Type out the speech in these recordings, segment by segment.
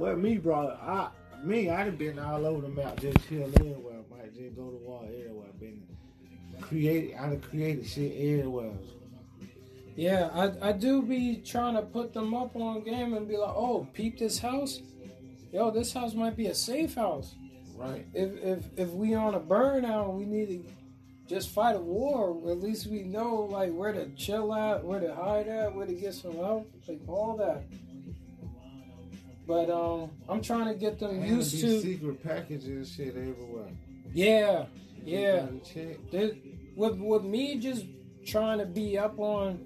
But me, bro, I me, I done been all over the map, just chill everywhere. Might just go to war everywhere. Been created, I done created shit everywhere. Yeah, I, I do be trying to put them up on game and be like, oh, peep this house. Yo, this house might be a safe house. Right. If if if we on a burnout, we need to just fight a war. At least we know like where to chill at, where to hide at, where to get some help, like all that. But um, I'm trying to get them And used to. secret packages and shit everywhere. Yeah, yeah. With with me just trying to be up on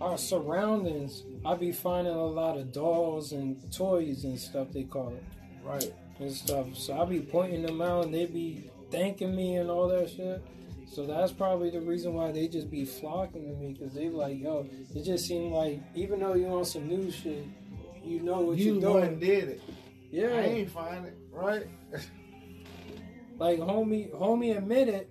our surroundings, I be finding a lot of dolls and toys and stuff they call it Right. and stuff. So I be pointing them out and they be thanking me and all that shit. So that's probably the reason why they just be flocking to me because they like, yo, it just seemed like even though you on some new shit, you know what you you the one doing. did it. Yeah, I ain't find it. Right. like homie, homie admitted,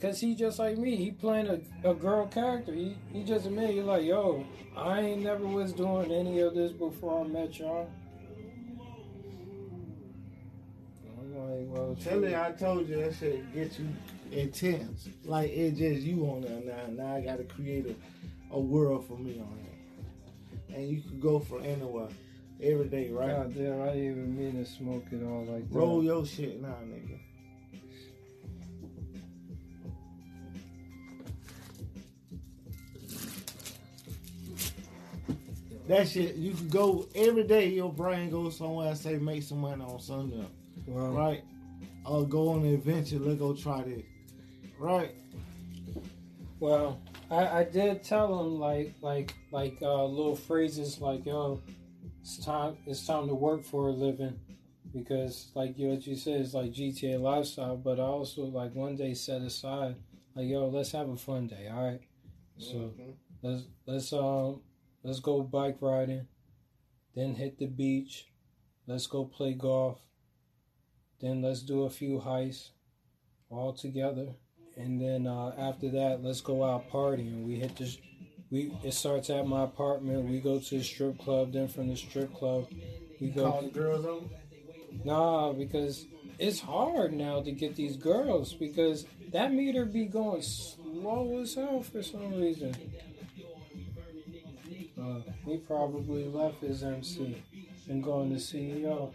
cause he just like me. He playing a, a girl character. He he just admitted, he like, yo, I ain't never was doing any of this before I met y'all. I'm like, well, Tell me, I told you that shit get you intense. Like it just you on there now. Now I gotta create a, a world for me on here, and you could go for anywhere, every day, right? God damn, I didn't even mean to smoke it all like that. Roll your shit now, nigga. That shit, you can go every day. Your brain goes somewhere and say, make some money on Sunday, Well, right? Or go on an adventure. Let's go try this, right? well, I, I did tell him like like like uh, little phrases like yo, it's time it's time to work for a living, because like you what you said is like GTA lifestyle, but I also like one day set aside like yo, let's have a fun day, all right? So Mhm. let's let's um let's go bike riding, then hit the beach, let's go play golf, then let's do a few hikes all together, and then uh, after that let's go out partying. We hit this. we it starts at my apartment. We go to the strip club. Then from the strip club, we Call go the girls over. nah because it's hard now to get these girls because that meter be going slow as hell for some reason. Uh, he probably left his MC and going to CEO.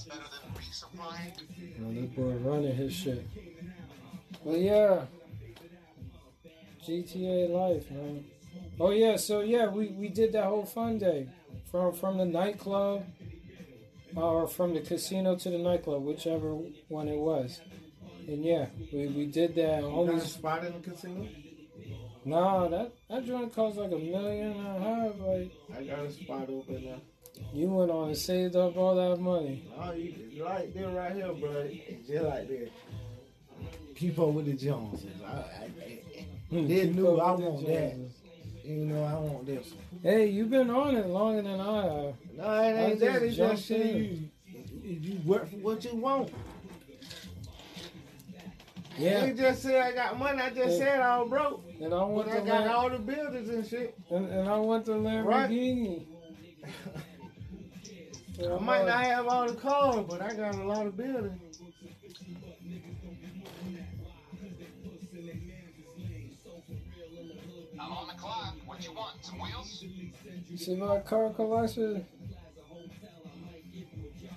What's better than resupplying? You know, this boy running his shit. But yeah, GTA life, man. Oh yeah, so yeah, we, we did that whole fun day from from the nightclub uh, or from the casino to the nightclub, whichever one it was. And yeah, we, we did that. You got a spot in the casino? nah, that that joint cost like a million and a half. Like I got a spot open there. You went on and saved up all that money. Oh, you you like this right here, bro. Just like this. Keep up with the Joneses. I, I, I, hmm. they knew I want that. You know, I want this. Hey, you've been on it longer than I have. No, it ain't that. It's just you, you work for what you want. Yeah, ain't just said I got money. I just Yeah. said I was broke. and I went But to I got Lam- all the buildings and shit. and, and I went to Lamborghini. I might not have all the cars, but I got a lot of buildings. I'm on the clock. What you want? Some wheels? See my car collection.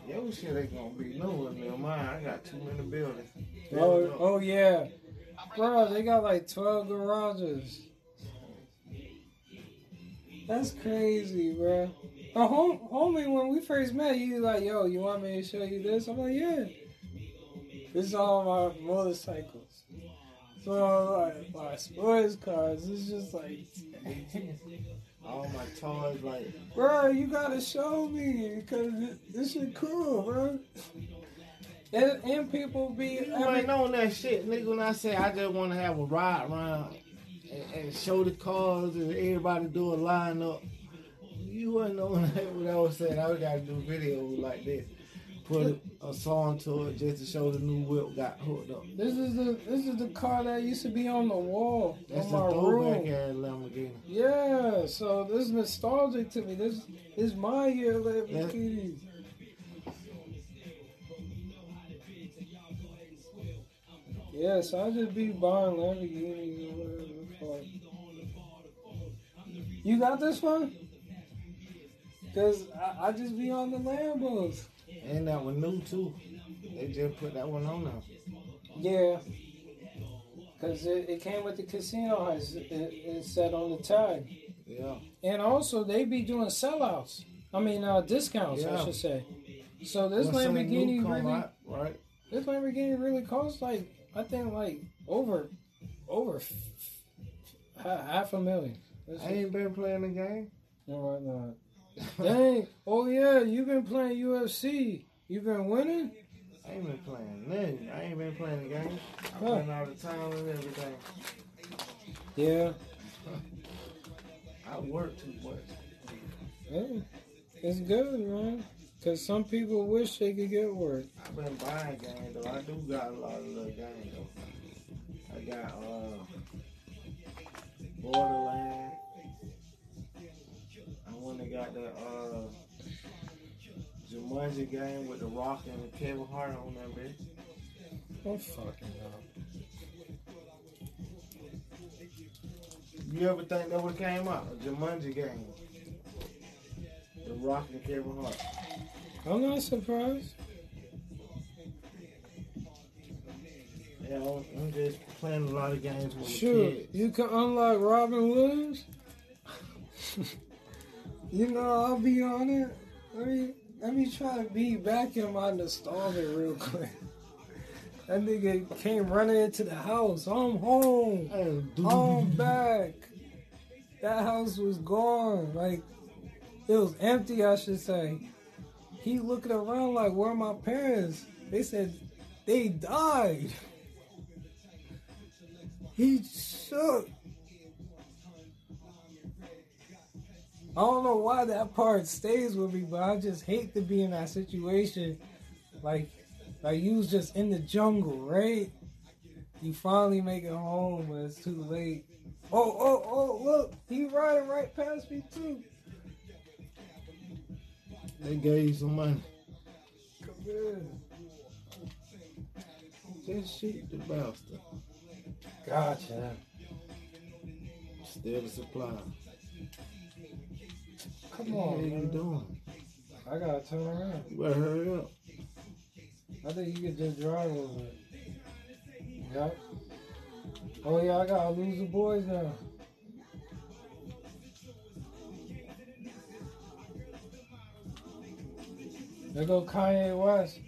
Yo, shit ain't gonna be newer than mine. I got too many buildings. Oh, oh yeah, bro, they got like twelve garages. That's crazy, bro. A home, homie, when we first met, he was like, "Yo, you want me to show you this?" I'm like, "Yeah." This is all my motorcycles. So like my sports cars. It's just like, All my toys, like bro, you gotta show me because this, shit cool, bro. And, and people be you every- ain't on that shit, nigga. When I say I just want to have a ride around and, and show the cars and everybody do a lineup, you wasn't on. What I was saying, I would gotta do videos like this. put a song to it just to show the new whip got hooked up. This is the this is the car that used to be on the wall That's in the my throwback room. ass Lamborghini. Yeah, so this is nostalgic to me. This is my year. Lamborghini. Yeah, so I just be buying Lamborghinis or whatever. You got this one? Cause I, I just be on the Lambos. And that one new too. They just put that one on now. Yeah. Cause it, it came with the casino heist. It, it said on the tag. Yeah. And also, they be doing sellouts. I mean, uh, discounts, Yeah. I should say. So this When Lamborghini really, out, right? this Lamborghini really costs like, I think like over, over half a million. This I ain't been playing the game. and whatnot. Dang! Oh yeah, you've been playing UFC. You've been winning. I ain't been playing nothing. I ain't been playing the game. I've Huh. been out of town and everything. Yeah. I work too much. yeah. It's good, man. Cause some people wish they could get work. I've been buying games though. I do got a lot of little games though. I got uh Borderlands. Got the uh Jumanji game with the Rock and the Kevin Hart on that bitch. I'm fucking up. You ever think that would came out? A Jumanji game. The Rock and Kevin Hart. I'm not surprised. Yeah, I'm, I'm just playing a lot of games with Sure, kids. you can unlock Robin Williams. you know, I'll be on it. Let me let me try to be back in my nostalgia real quick. That nigga came running into the house. I'm home. I'm back. That house was gone. Like it was empty, I should say. He looking around like, where are my parents? They said they died. He shook. I don't know why that part stays with me, but I just hate to be in that situation. Like, like you was just in the jungle, right? You finally make it home, but it's too late. Oh, oh, oh! Look, he riding right past me too. They gave you some money. Come here. Just shoot the bastard. Gotcha. Steal the supply. Come on, What are you doing? I gotta turn around. You better hurry up. I think you could just drive over it. Yep. Oh yeah, I gotta lose the boys now. There go Kanye West.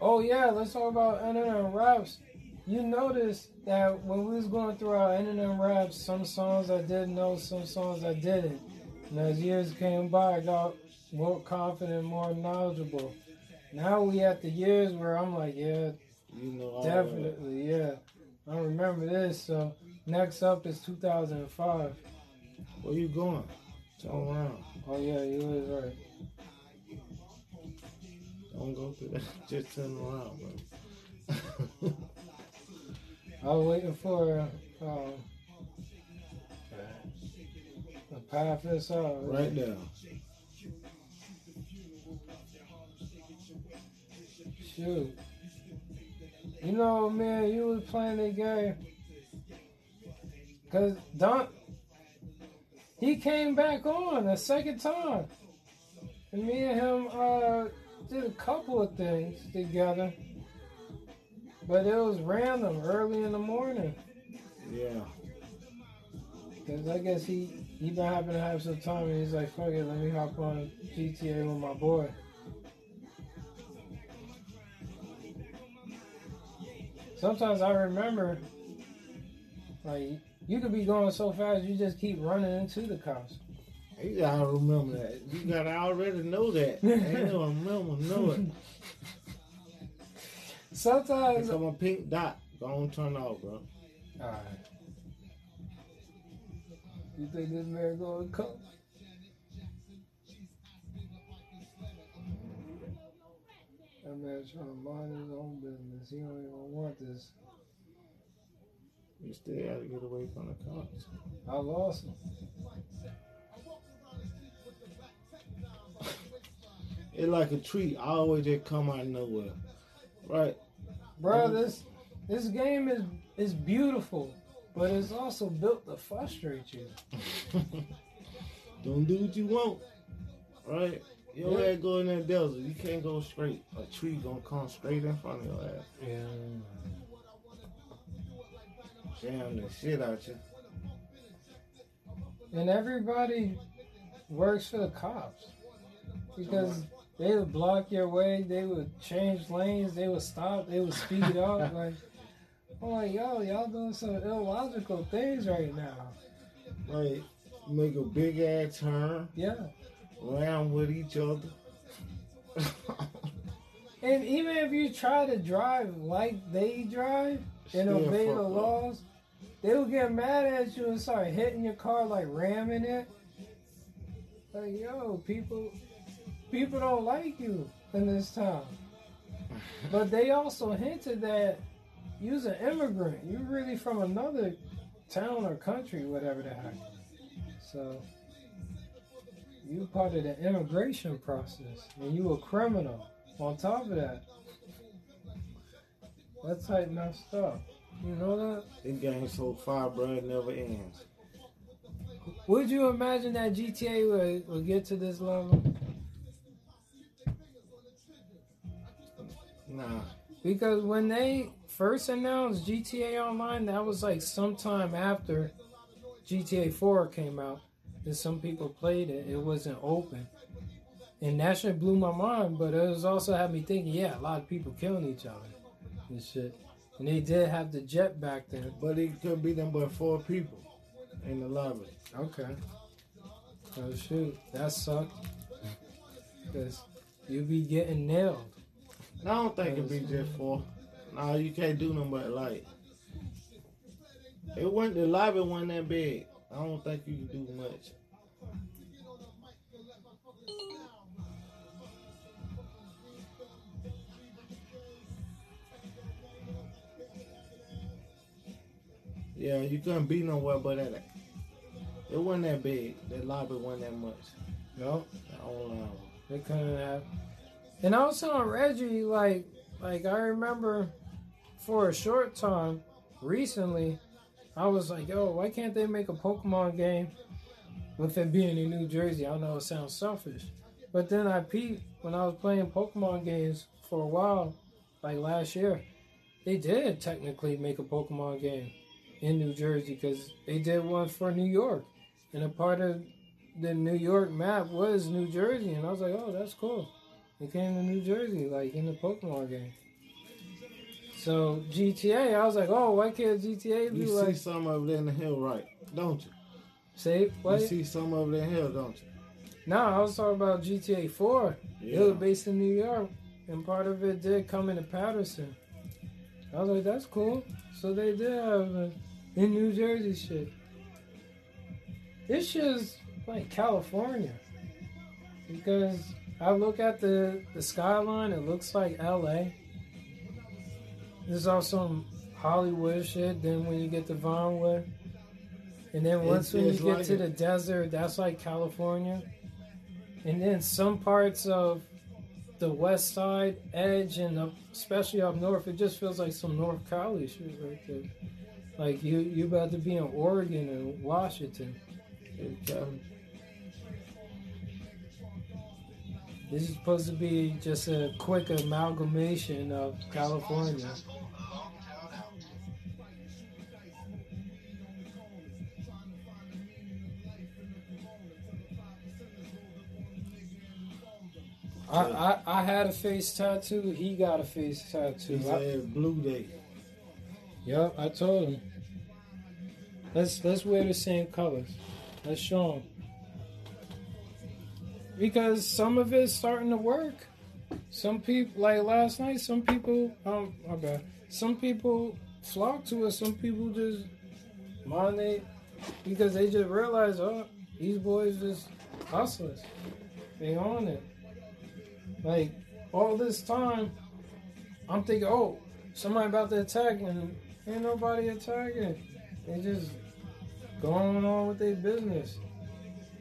Oh yeah, let's talk about Eminem raps. You noticed that when we was going through our Eminem raps, some songs I didn't know, some songs I didn't. And as years came by, I got more confident, more knowledgeable. Now we at the years where I'm like, yeah, You know that. definitely, yeah. I remember this. So next up is 2005. Where you going? Turn around. Oh yeah, you was right. Don't go through that. Just turn around, bro. I was waiting for um, path this out. right now. Shoot. You know, man, you was playing the game. Cause Don, he came back on a second time, and me and him uh, did a couple of things together. But it was random, early in the morning. Yeah. Cause I guess he he been happen to have some time, and he's like, "Fuck it, let me hop on GTA with my boy." Sometimes I remember, like, you could be going so fast, you just keep running into the cops. You gotta remember that. You gotta already know that. Ain't no remember, know it. Sometimes, Become a pink dot. Don't turn off, bro. Alright. You think this man gonna come? That man trying to mind his own business. He don't even want this. You still gotta get away from the cops. I lost him. It's like a tree, always just come out of nowhere. Right? Bro, this this game is is beautiful, but it's also built to frustrate you. Don't do what you want. Right? You Yeah. gotta go in that desert. You can't go straight. A tree gonna come straight in front of your ass. Yeah. Jam the shit out you. And everybody works for the cops because they would block your way, they would change lanes, they would stop, they would speed up. Like, like, yo, y'all doing some illogical things right now. Like, make a big ass turn, Yeah. ram with each other. And even if you try to drive like they drive and Still obey the up. laws, they will get mad at you and start hitting your car like ramming it. Like, yo, people people don't like you in this town. But they also hinted that you's an immigrant. You're really from another town or country, whatever the heck. So you're part of the immigration process and you a criminal on top of that. That's like messed up. You know that? This game so far, bro, it never ends. Would you imagine that GTA would, would get to this level? Nah. Because when they first announced GTA Online, that was like sometime after GTA 4 came out. And some people played it. It wasn't open. And that shit blew my mind, but it was also had me thinking, yeah, a lot of people killing each other and shit. And they did have the jet back then. But it could be them but four people in the lobby. Okay. Oh shoot, that sucked. Cause you be getting nailed. I don't think it'd be just four. Nah, you can't do nothing but like. It wasn't the lobby wasn't that big. I don't think you can do much. Yeah, you couldn't be nowhere but at it. It wasn't that big. That lobby wasn't that much. No, The they couldn't have. And was telling Reggie, like, like I remember for a short time recently, I was like, yo, why can't they make a Pokemon game with it being in New Jersey? I know it sounds selfish, but then I peeped when I was playing Pokemon games for a while, like last year. They did technically make a Pokemon game in New Jersey because they did one for New York, and a part of the New York map was New Jersey, and I was like, oh, that's cool. It came to New Jersey, like in the Pokemon game. So GTA, I was like, oh, why can't GTA be You like see some of there in the hill, right? Don't you? say what? You see some of there in the hill, don't you? No, I was talking about GTA 4. It was based in New York, and part of it did come into Paterson. I was like, that's cool. So they did have uh, in New Jersey shit. This shit's like California. Because I look at the, the skyline, it looks like LA. There's also some Hollywood shit. Then when you get to Vinewood, and then once It's when you get like to it. the desert, that's like California. And then some parts of the west side edge and up, especially up north, it just feels like some North Cali shit right there. Like you, you about to be in Oregon and Washington. In Cali. Um, This is supposed to be just a quick amalgamation of California. Successful, long town out. I, I, I had a face tattoo. He got a face tattoo. He said Blue Day. Yep, I told him. Let's let's wear the same colors. Let's show him. Because some of it's starting to work. Some people, like last night, some people, um, my bad. Some people flock to us. Some people just mind they, because they just realize, oh, these boys just hustlers. They on it. Like all this time, I'm thinking, oh, somebody about to attack, and ain't nobody attacking. They just going on with their business.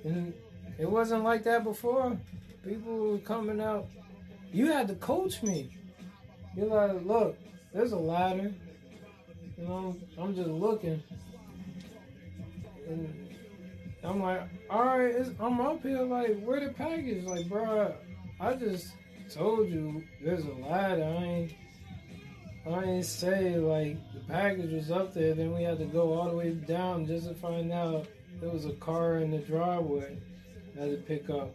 And it wasn't like that before. People were coming out. You had to coach me. You're like, look, there's a ladder. You know, I'm just looking. And I'm like, all right, I'm up here. Like, where the package? Like, bro, I just told you there's a ladder. I ain't, I ain't say like the package was up there. Then we had to go all the way down just to find out there was a car in the driveway. Had to pick up.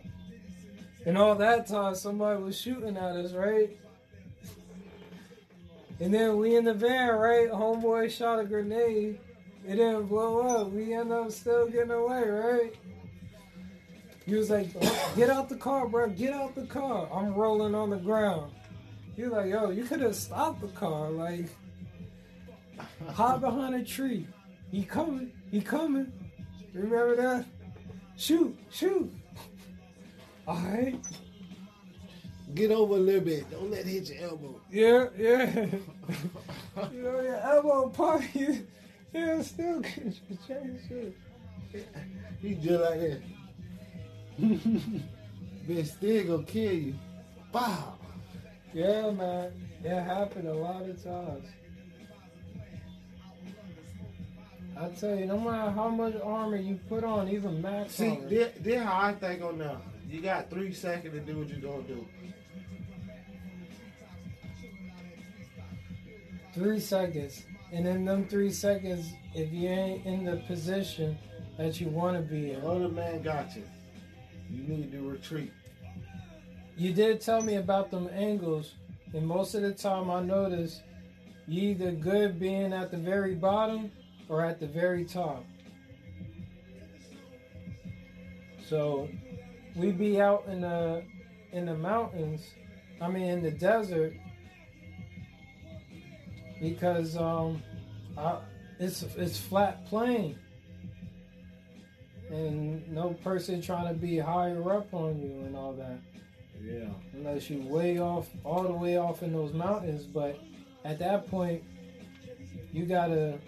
And all that time, somebody was shooting at us, right? And then we in the van, right? Homeboy shot a grenade. It didn't blow up. We end up still getting away, right? He was like, "Get out the car, bro! Get out the car!" I'm rolling on the ground. He was like, "Yo, you could have stopped the car, like, hide behind a tree. He coming, he coming. Remember that? Shoot, shoot. All right, Get over a little bit. Don't let it hit your elbow. yeah, yeah. you know your elbow pop you. Yeah, still your chain shit. He just like that. Bitch still gonna kill you. Wow. Yeah, man. It happened a lot of times. I tell you, no matter how much armor you put on, even max See, armor. this, this how I think on now. You got three seconds to do what you gonna do. three seconds. And in them three seconds, if you ain't in the position that you want to be The in, other man got you. You need to retreat. you did tell me about them angles, and most of the time I notice you either good being at the very bottom or at the very top. So we be out in the in the mountains, I mean in the desert, because um, I, it's it's flat plain, and no person trying to be higher up on you and all that Yeah. unless you way off all the way off in those mountains but at that point you gotta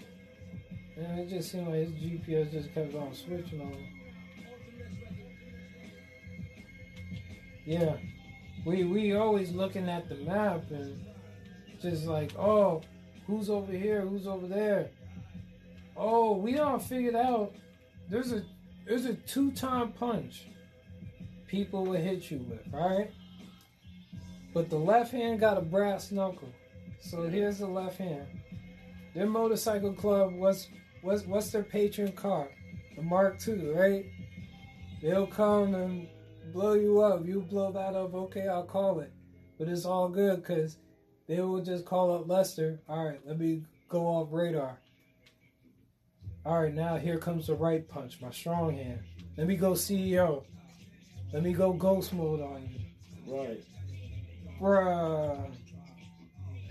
and it just seemed like his gps just kept on switching on yeah. We we always looking at the map and just like oh who's over here? Who's over there? Oh we all figured out there's a there's a two-time punch people will hit you with right? But the left hand got a brass knuckle. So here's the left hand. Their motorcycle club what's what's what's their patron car? The Mark II, right? They'll come and blow you up. You blow that up, okay, I'll call it. But it's all good because they will just call up Lester. All right, let me go off radar. All right, now here comes the right punch, my strong hand. Let me go CEO. Let me go ghost mode on you. Right. Bruh.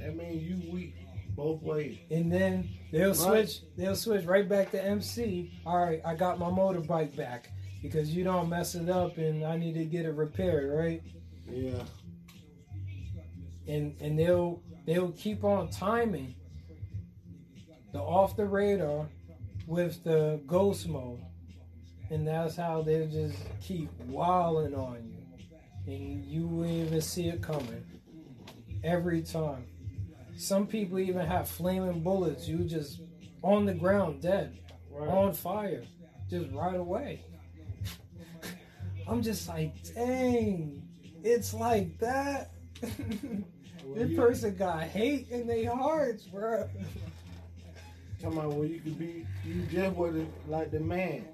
I mean, you weak both ways. And then they'll Right. switch. They'll switch right back to MC. All right, I got my motorbike back because you don't mess it up, and I need to get it repaired, right? Yeah. And and they'll they'll keep on timing the off the radar with the ghost mode, and that's how they just keep wilding on you, and you won't even see it coming every time. Some people even have flaming bullets. You just on the ground, dead, Right. on fire, just right away. I'm just like, dang, it's like that. Well, this person got hate in their hearts, bro. Talking about where you could be, you just wasn't like the man.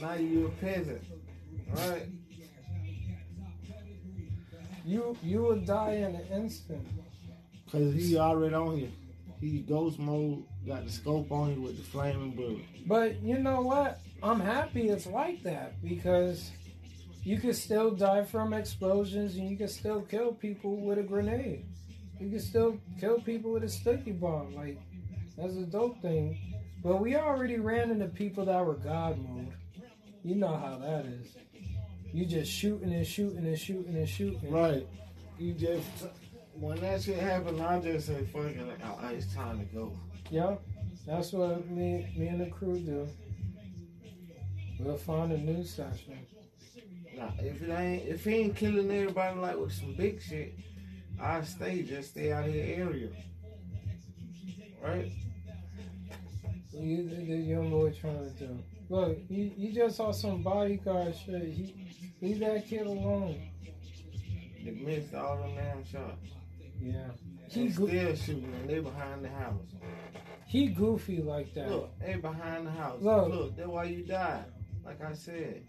Now you a peasant. Right? You you would die in an instant. Because he already on here. He ghost mode, got the scope on you with the flaming bullet. But you know what? I'm happy it's like that because you can still die from explosions and you can still kill people with a grenade. You can still kill people with a sticky bomb. Like that's a dope thing. But we already ran into people that were God mode. You know how that is. You just shooting and shooting and shooting and shooting. Right. you just when that shit happened, I just say, "Fuck it, it's time to go." Yep, that's what me, me and the crew do. We'll find a new session. Nah, if it ain't, if he ain't killing everybody like with some big shit, I stay, just stay out of the area, right? You, the, the young boy trying to do. Look, you, you just saw some bodyguard shit. He, leave that kid alone. They missed all them damn shots. Yeah. He go- still shooting, and they behind the house. he goofy like that. Look, they behind the house. Look. Look, that's why you died. Like I said,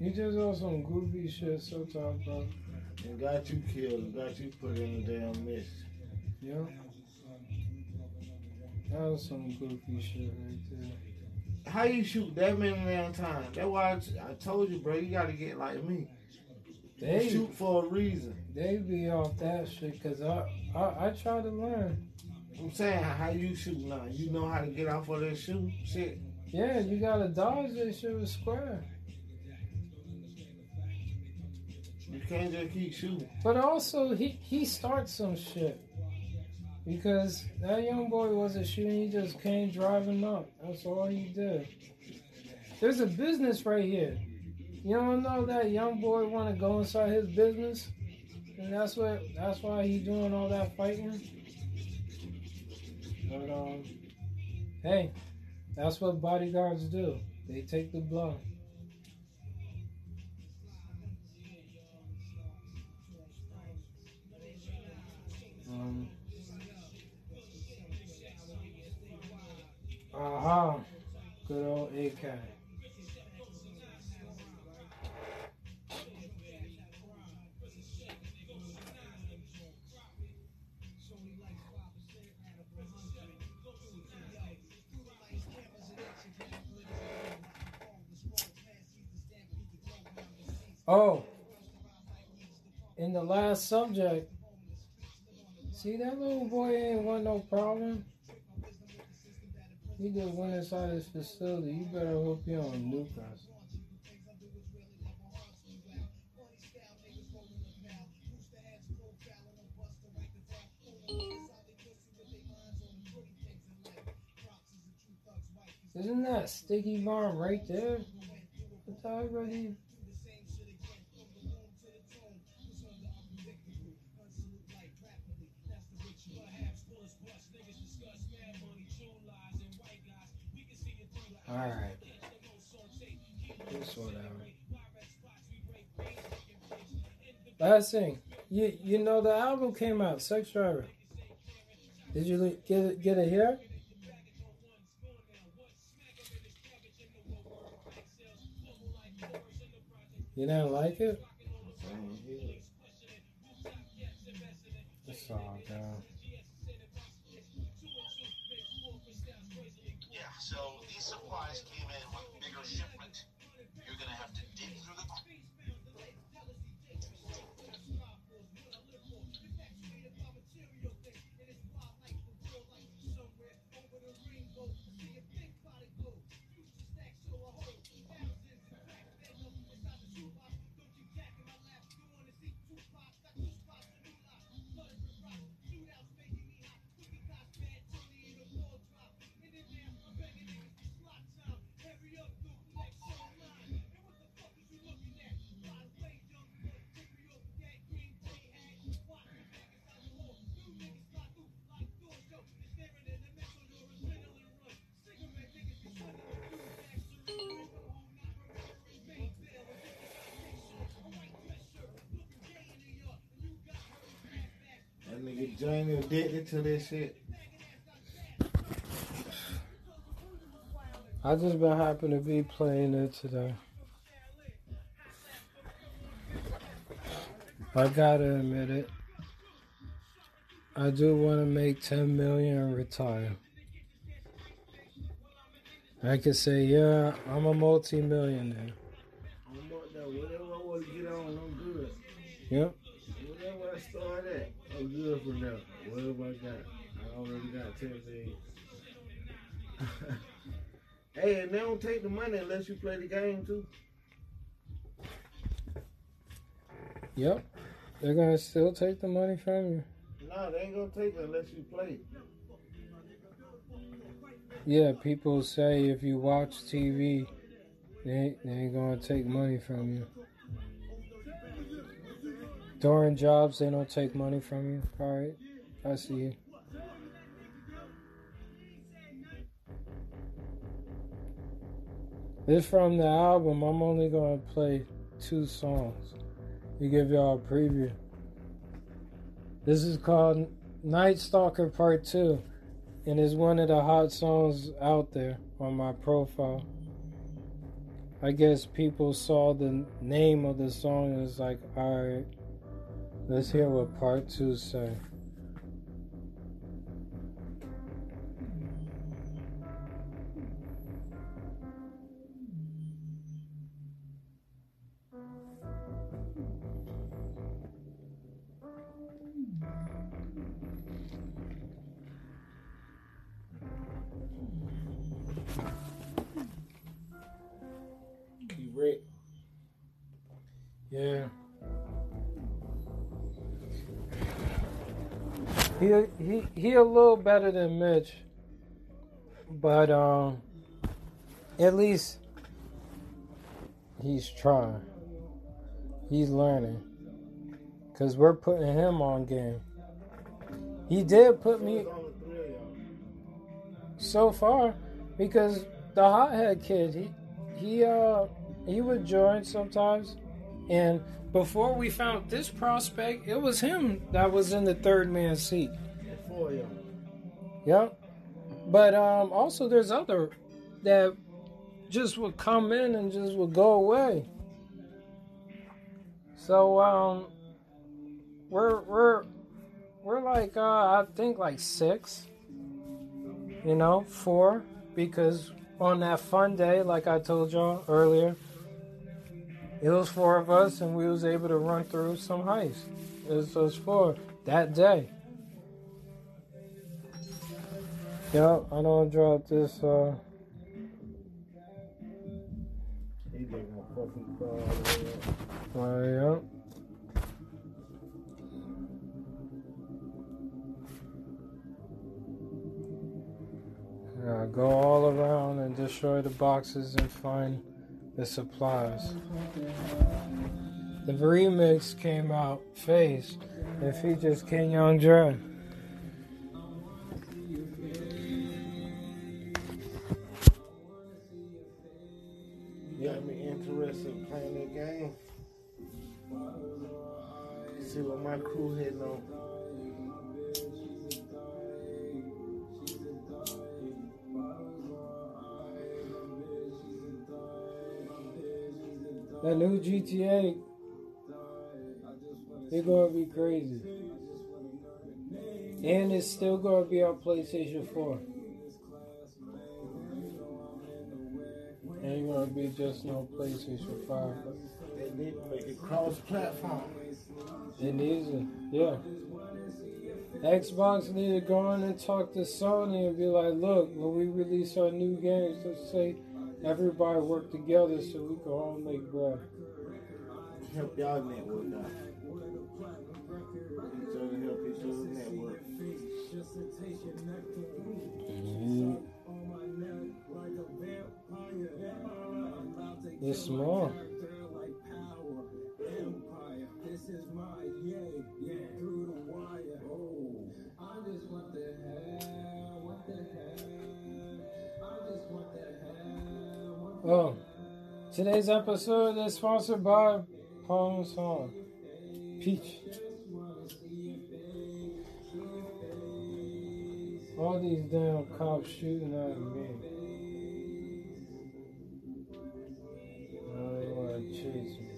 You just on some goofy shit sometimes, bro. and got you killed, and got you put in a damn mess. Yeah. That was some goofy shit right there. How you shoot that many damn times? That's why I, t- I told you, bro. You got to get like me. They shoot for a reason. they be off that shit because I, I I try to learn. I'm saying how you shoot now. You know how to get off of that shoot shit. Yeah, you gotta dodge that shit with square. You can't just keep shooting. But also he he starts some shit. Because that young boy wasn't shooting, he just came driving up. That's all he did. There's a business right here. You don't know that young boy wanna go inside his business? And that's what that's why he doing all that fighting. But um hey, that's what bodyguards do. They take the blow. Um, aha, good old AK. Oh, in the last subject, see that little boy ain't want no problem. He just went inside his facility. You better hope he don't nuke us. Isn't that sticky bomb right there? Already Alright. This one out. Last thing. You you know the album came out, Sex Driver. Did you get it get it here? You didn't like it? It's all down. Supplies came in with bigger shipment. That nigga Johnny addicted to this shit. I just been happen to be playing it today. I gotta admit it. I do want to make 10 million and retire. I could say, yeah, I'm a multi-millionaire. I'm that. Whatever I want to get on, I'm good. Yep. Whatever I start at, I'm good for now. Whatever I got, I already got 10 million. hey, and they don't take the money unless you play the game too. Yep. They're gonna still take the money from you. No, they ain't gonna take it unless you play. Yeah, people say if you watch TV, they they ain't gonna take money from you. During jobs, they don't take money from you. All right, I see you. This from the album. I'm only gonna play two songs. You give y'all a preview. This is called Night Stalker Part 2 and it's one of the hot songs out there on my profile. I guess people saw the name of the song and it's like, alright, let's hear what part two say. A little better than Mitch, but um, at least he's trying. He's learning, cause we're putting him on game. He did put me so far because the hothead kid he he uh he would join sometimes and before we found this prospect it was him that was in the third man seat Of y'all. yep but um also there's other that just would come in and just would go away so um we're we're we're like uh i think like six you know, four, because on that fun day, like I told y'all earlier, it was four of us and we was able to run through some heists. It was, it was four that day. Yep, I don't drop this, uh, He gave him a fucking call all the way up. uh yep. Yeah, go all around and destroy the boxes and find the supplies. The remix came out face. It features King Young Dre. My crew on. That new GTA, they're gonna be crazy. And it's still gonna be on PlayStation 4. Ain't gonna be just no PlayStation 5. They need to make it cross-platform. It needs it, yeah. Xbox need to go on and talk to Sony and be like, look, when we release our new games, let's say everybody work together so we can all make bread. Help y'all network out. Each other help each other network. It's small. Oh, today's episode is sponsored by Palm Song. Peach. All these damn cops shooting at me. Now they want to chase me.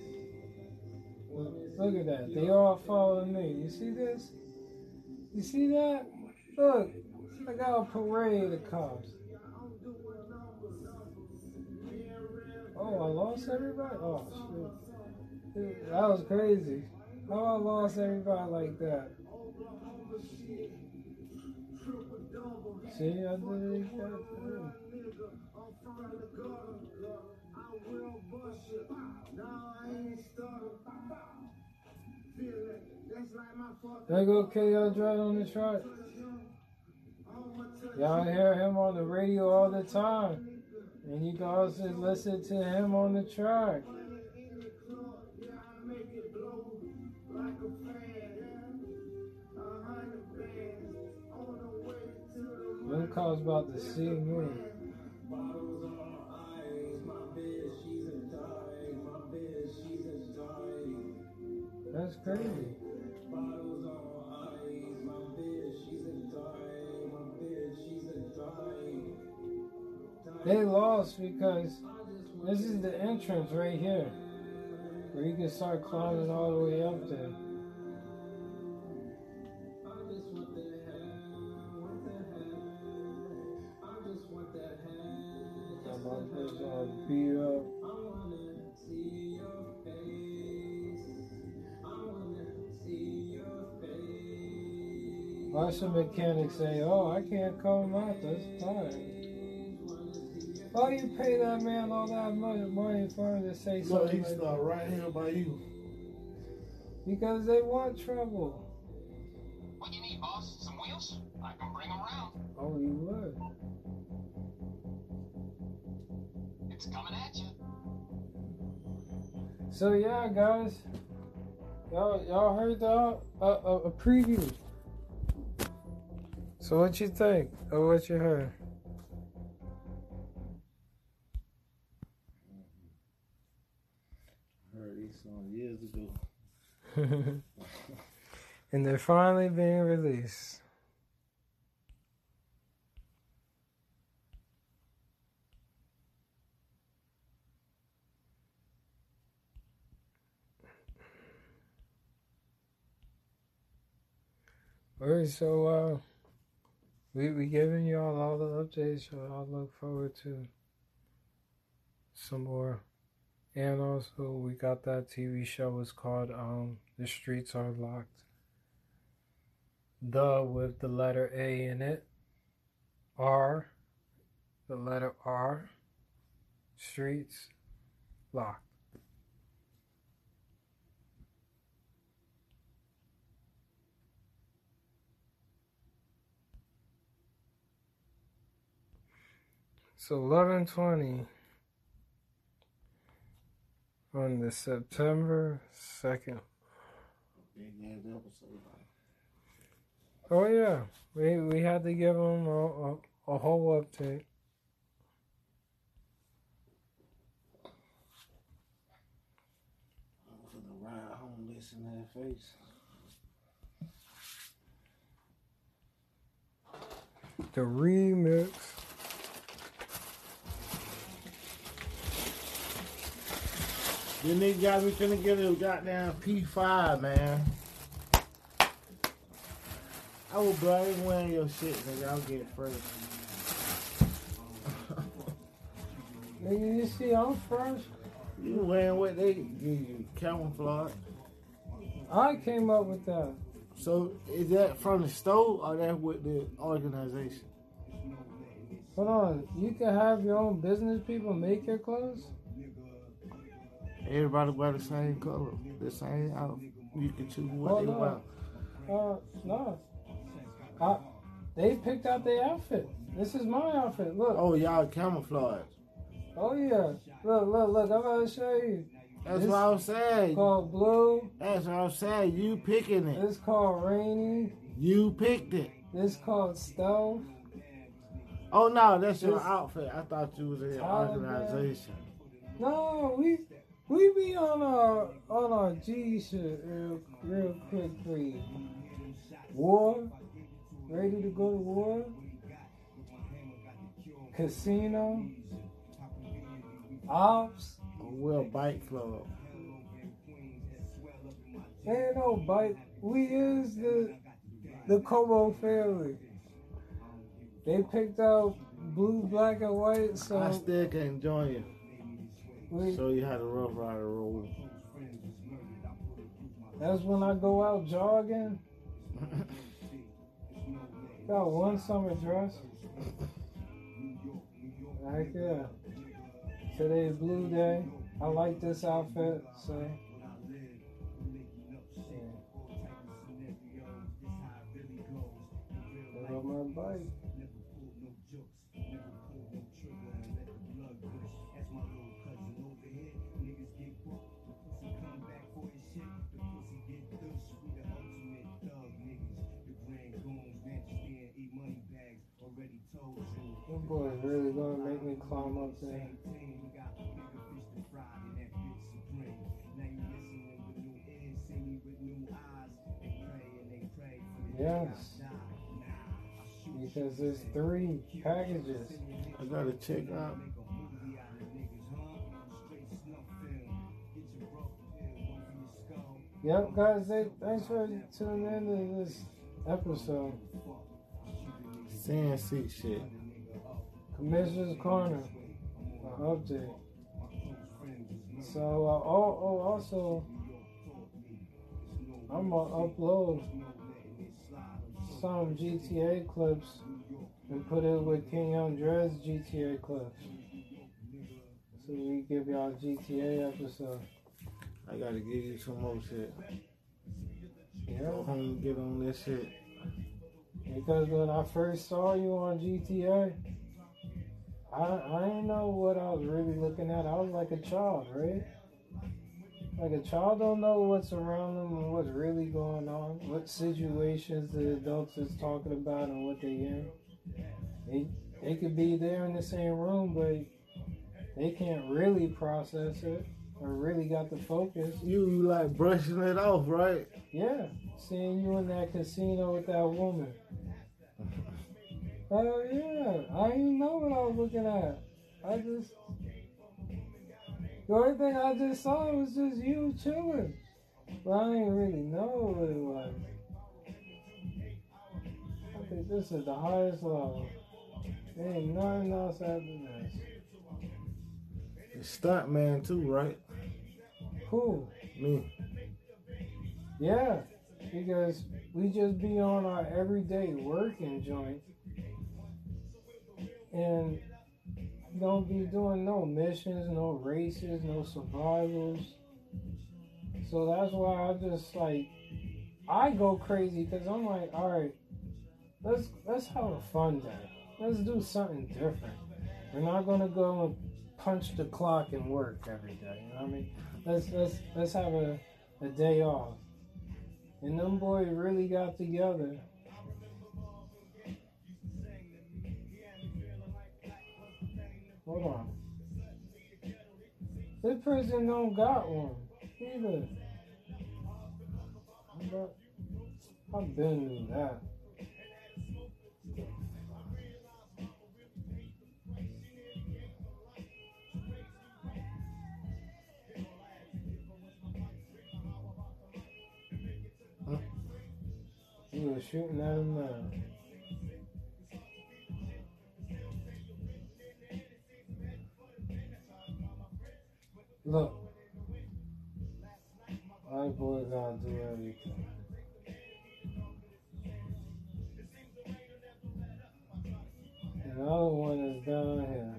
Look, look at that. They all following me. You see this? You see that? Look. I got a parade of cops. Oh, I lost everybody? Oh, shit. That was crazy. How I lost everybody like that? See, I did it. There go KL Dread on the track. Y'all hear him on the radio all the time. And you can also listen to him on the track. Them calls about to see me. That's crazy. They lost because this is the entrance right here. Where you can start climbing all the way up there. Beat up. Why some mechanics say, oh, I can't come out this time? Why do you pay that man all that money, money for him to say So something he like start that? right here by you. Because they want trouble. What do you need, boss? Some wheels? I can bring them around. Oh, you would. It's coming at you. So yeah, guys, y'all y'all heard the uh, a, a preview. So what you think of what you heard? Years ago. and they're finally being released. Alright, so uh, we we giving y'all all the updates. So I look forward to some more. And also, we got that TV show. It's called um, "The Streets Are Locked." The with the letter A in it. R, the letter R. Streets locked. So eleven twenty on the September second. Big ass episode. Oh yeah, we we had to give them a, a, a whole update. Face. The remix. Then they got me finna get a goddamn P5, man. I will blame wearing your shit, nigga. I'll get it first. Nigga, you see, I'm first. You wearing what they give you, camouflage. I came up with that. So is that from the store or that with the organization? Hold on, you can have your own business people make your clothes. Everybody wear the same color, the same outfit. You can choose what Oh, they no. wear. Uh, no. I, they picked out their outfit. This is my outfit. Look. Oh, y'all camouflage. Oh yeah. Look, look, look. I'm gonna show you. That's This- what I'm saying. Called blue. That's what I'm saying. You picking it. It's called rainy. You picked it. This called stove. Oh no, that's your outfit. I thought you was in an organization. No, we we be on our on our G shit real real quick for you. War, ready to go to war. Casino, ops. A bike club. Ain't no bite. We is the the Kobo family. They picked out blue, black, and white, so I still can join you. Show So you had a rough rider rule. That's when I go out jogging. Got one summer dress. Right there. Today's blue day. I like this outfit. So. Yeah. My bike. They pray and they pray for the day I Yes. die. Nah, I shoot Because there's three packages. I gotta check out. Make a movie out of niggas, huh? Straight snuff film. Get your broke pill, one for your skull. Yep, guys, they, thanks for tuning in to this episode. Saying sick shit. Commissioner's Corner, update. So, uh, oh, oh, also, I'm gonna upload some GTA clips and put it with King Young Dre's GTA clips. So we give y'all GTA episode. I gotta give you some more shit. Yeah. Go home get on this shit. Because when I first saw you on GTA, I I didn't know what I was really looking at. I was like a child, right? Like a child don't know what's around them and what's really going on, what situations the adults is talking about and what they in. They they could be there in the same room, but they can't really process it or really got the focus. You, you like brushing it off, right? Yeah, seeing you in that casino with that woman. Oh yeah, I didn't know what I was looking at. I just the only thing I just saw was just you chilling, but I didn't really know what it was. I think this is the highest level. There ain't nothing else after this. Stunt man too, right? Who? Me. Yeah, because we just be on our everyday working joint and don't be doing no missions, no races, no survivals. So that's why I just like I go crazy because I'm like, all right, let's let's have a fun day. Let's do something different. We're not gonna go and punch the clock and work every day. You know what I mean? Let's let's let's have a, a day off. And them boys really got together. Hold on. This person don't got one either. I've been knew that. He was shooting at him now. Look. My boy gotta do everything. And one is down here.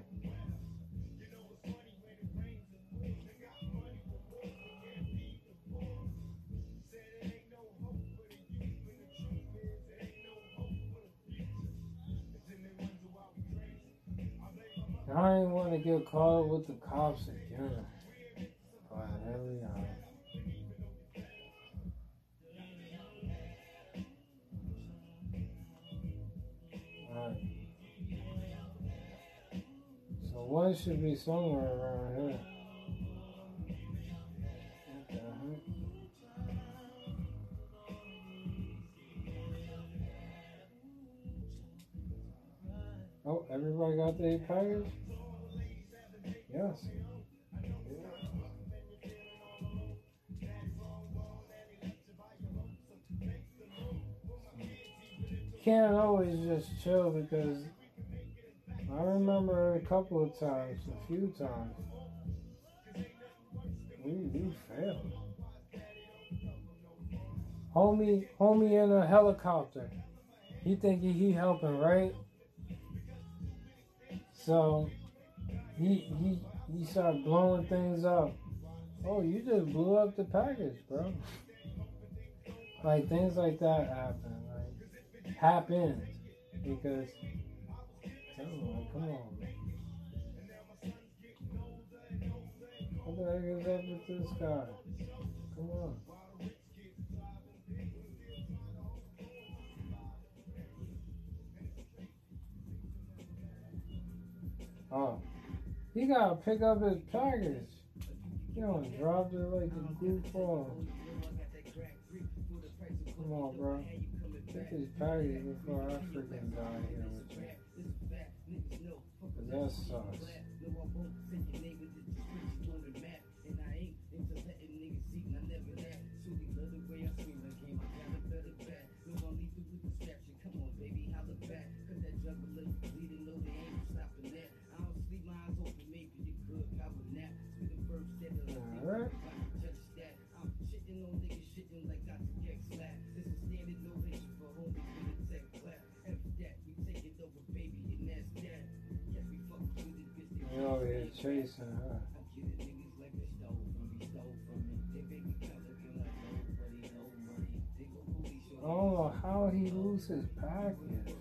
I didn't want to get caught with the cops again. One should be somewhere around here. The? Oh, everybody got their package? Yes. Can't always just chill because I remember a couple of times, a few times, we, we failed. Homie, homie in a helicopter. He thinking he helping, right? So he he he started blowing things up. Oh, you just blew up the package, bro. Like things like that happen. Like happened. Because, come on, come on. What the heck is up with this guy? Come on. Oh, he gotta pick up his package. He don't drop it like a goofball. Come on, bro. Get his package before I freaking die here with you. I don't know how he lose his package.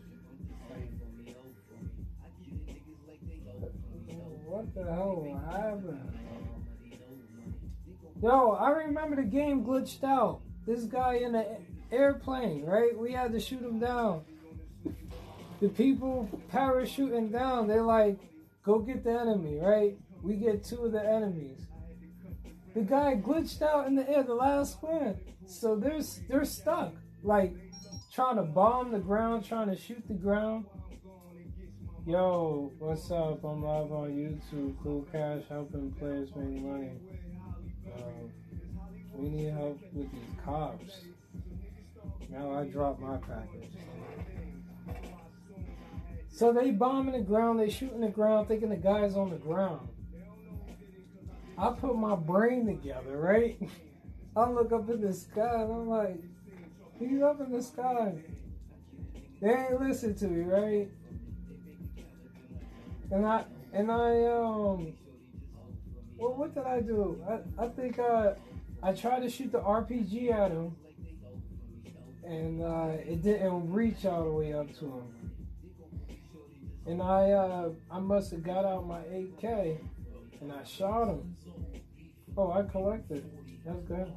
What the hell happened? Yo, I remember the game glitched out. This guy in the airplane, right? We had to shoot him down. The people parachuting down, they're like, go get the enemy, right? We get two of the enemies. The guy glitched out in the air, the last one. So they're, they're stuck. Like, trying to bomb the ground, trying to shoot the ground. Yo, what's up? I'm live on YouTube. Cool Cash helping players make money. Um, we need help with these cops. Now I drop my package. So they bombing the ground, they shooting the ground, thinking the guy's on the ground. I put my brain together, right? I look up in the sky and I'm like, he's up in the sky. They ain't listen to me, right? And I and I um well what did I do? I, I think I I tried to shoot the RPG at him and uh, it didn't reach all the way up to him. And I uh, I must have got out my 8K and I shot him. Oh, I collected. That's good.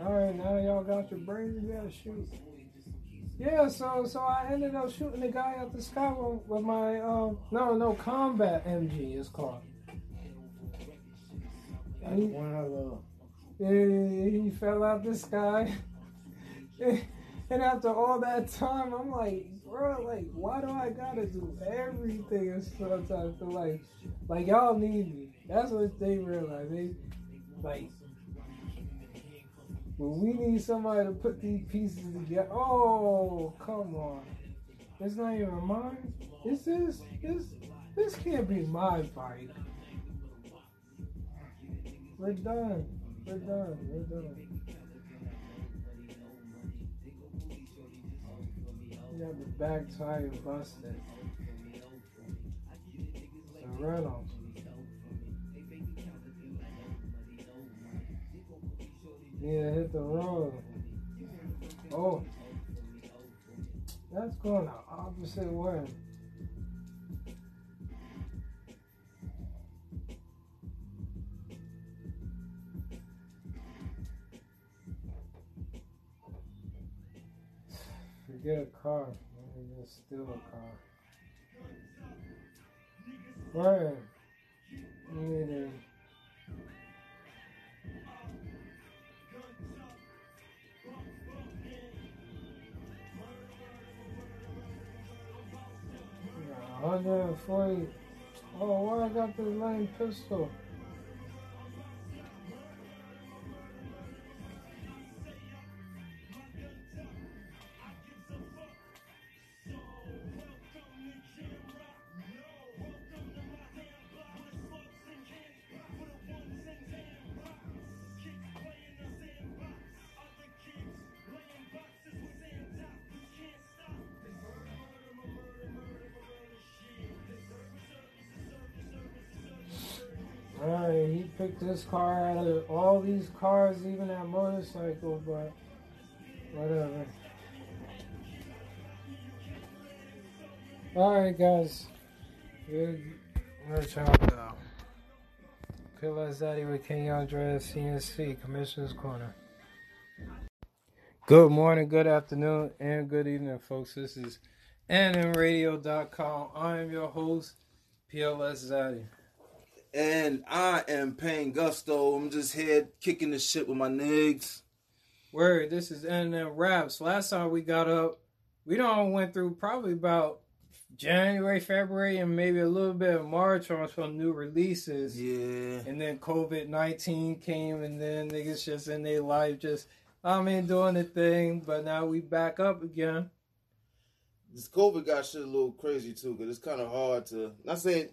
All right, now y'all got your brains. You gotta shoot. Yeah, so so I ended up shooting the guy out the sky with, with my um no no combat MG is called. That's one of the. Yeah, he fell out the sky. and after all that time, I'm like, bro, like, why do I gotta do everything? Sometimes feel like, like y'all need me. That's what they realize. They like when we need somebody to put these pieces together. Oh, come on! It's not even mine. This is this this can't be my bike. We're done. We're done. We're done. You got the back tire busted. It's a Reynolds. Yeah, hit the road. Oh. That's going the opposite way. Forget a car. Maybe just steal a car. Where? Hundred and forty. Oh, where I got this lame pistol? He picked this car out of all these cars, even that motorcycle, but whatever. Alright, guys. Good. Let y'all go. Pillow Zaddy with King CNC, Commissioner's Corner. Good morning, good afternoon, and good evening, folks. This is NMRadio.com. I am your host, PLS Zaddy. And I am Pain Gusto. I'm just here kicking the shit with my niggas. Word, this is NM Raps. Last time we got up, we don't went through probably about January, February, and maybe a little bit of March on some new releases. Yeah. And then COVID 19 came, and then niggas just in their life just, I mean, doing the thing, but now we back up again. This COVID got shit a little crazy too, because it's kind of hard to. Not saying.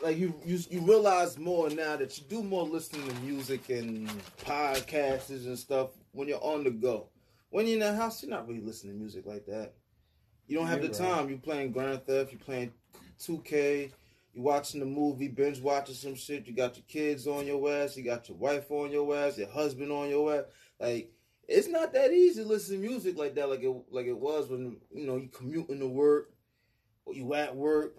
Like you, you, you realize more now that you do more listening to music and podcasts and stuff when you're on the go. When you're in the house, you're not really listening to music like that. You don't have You're the right. time. You're playing Grand Theft, You're playing 2K, You're watching the movie, binge watching some shit. You got your kids on your ass, you got your wife on your ass, your husband on your ass. Like it's not that easy to listen to music like that, like it like it was when you know you commuting to work or you at work,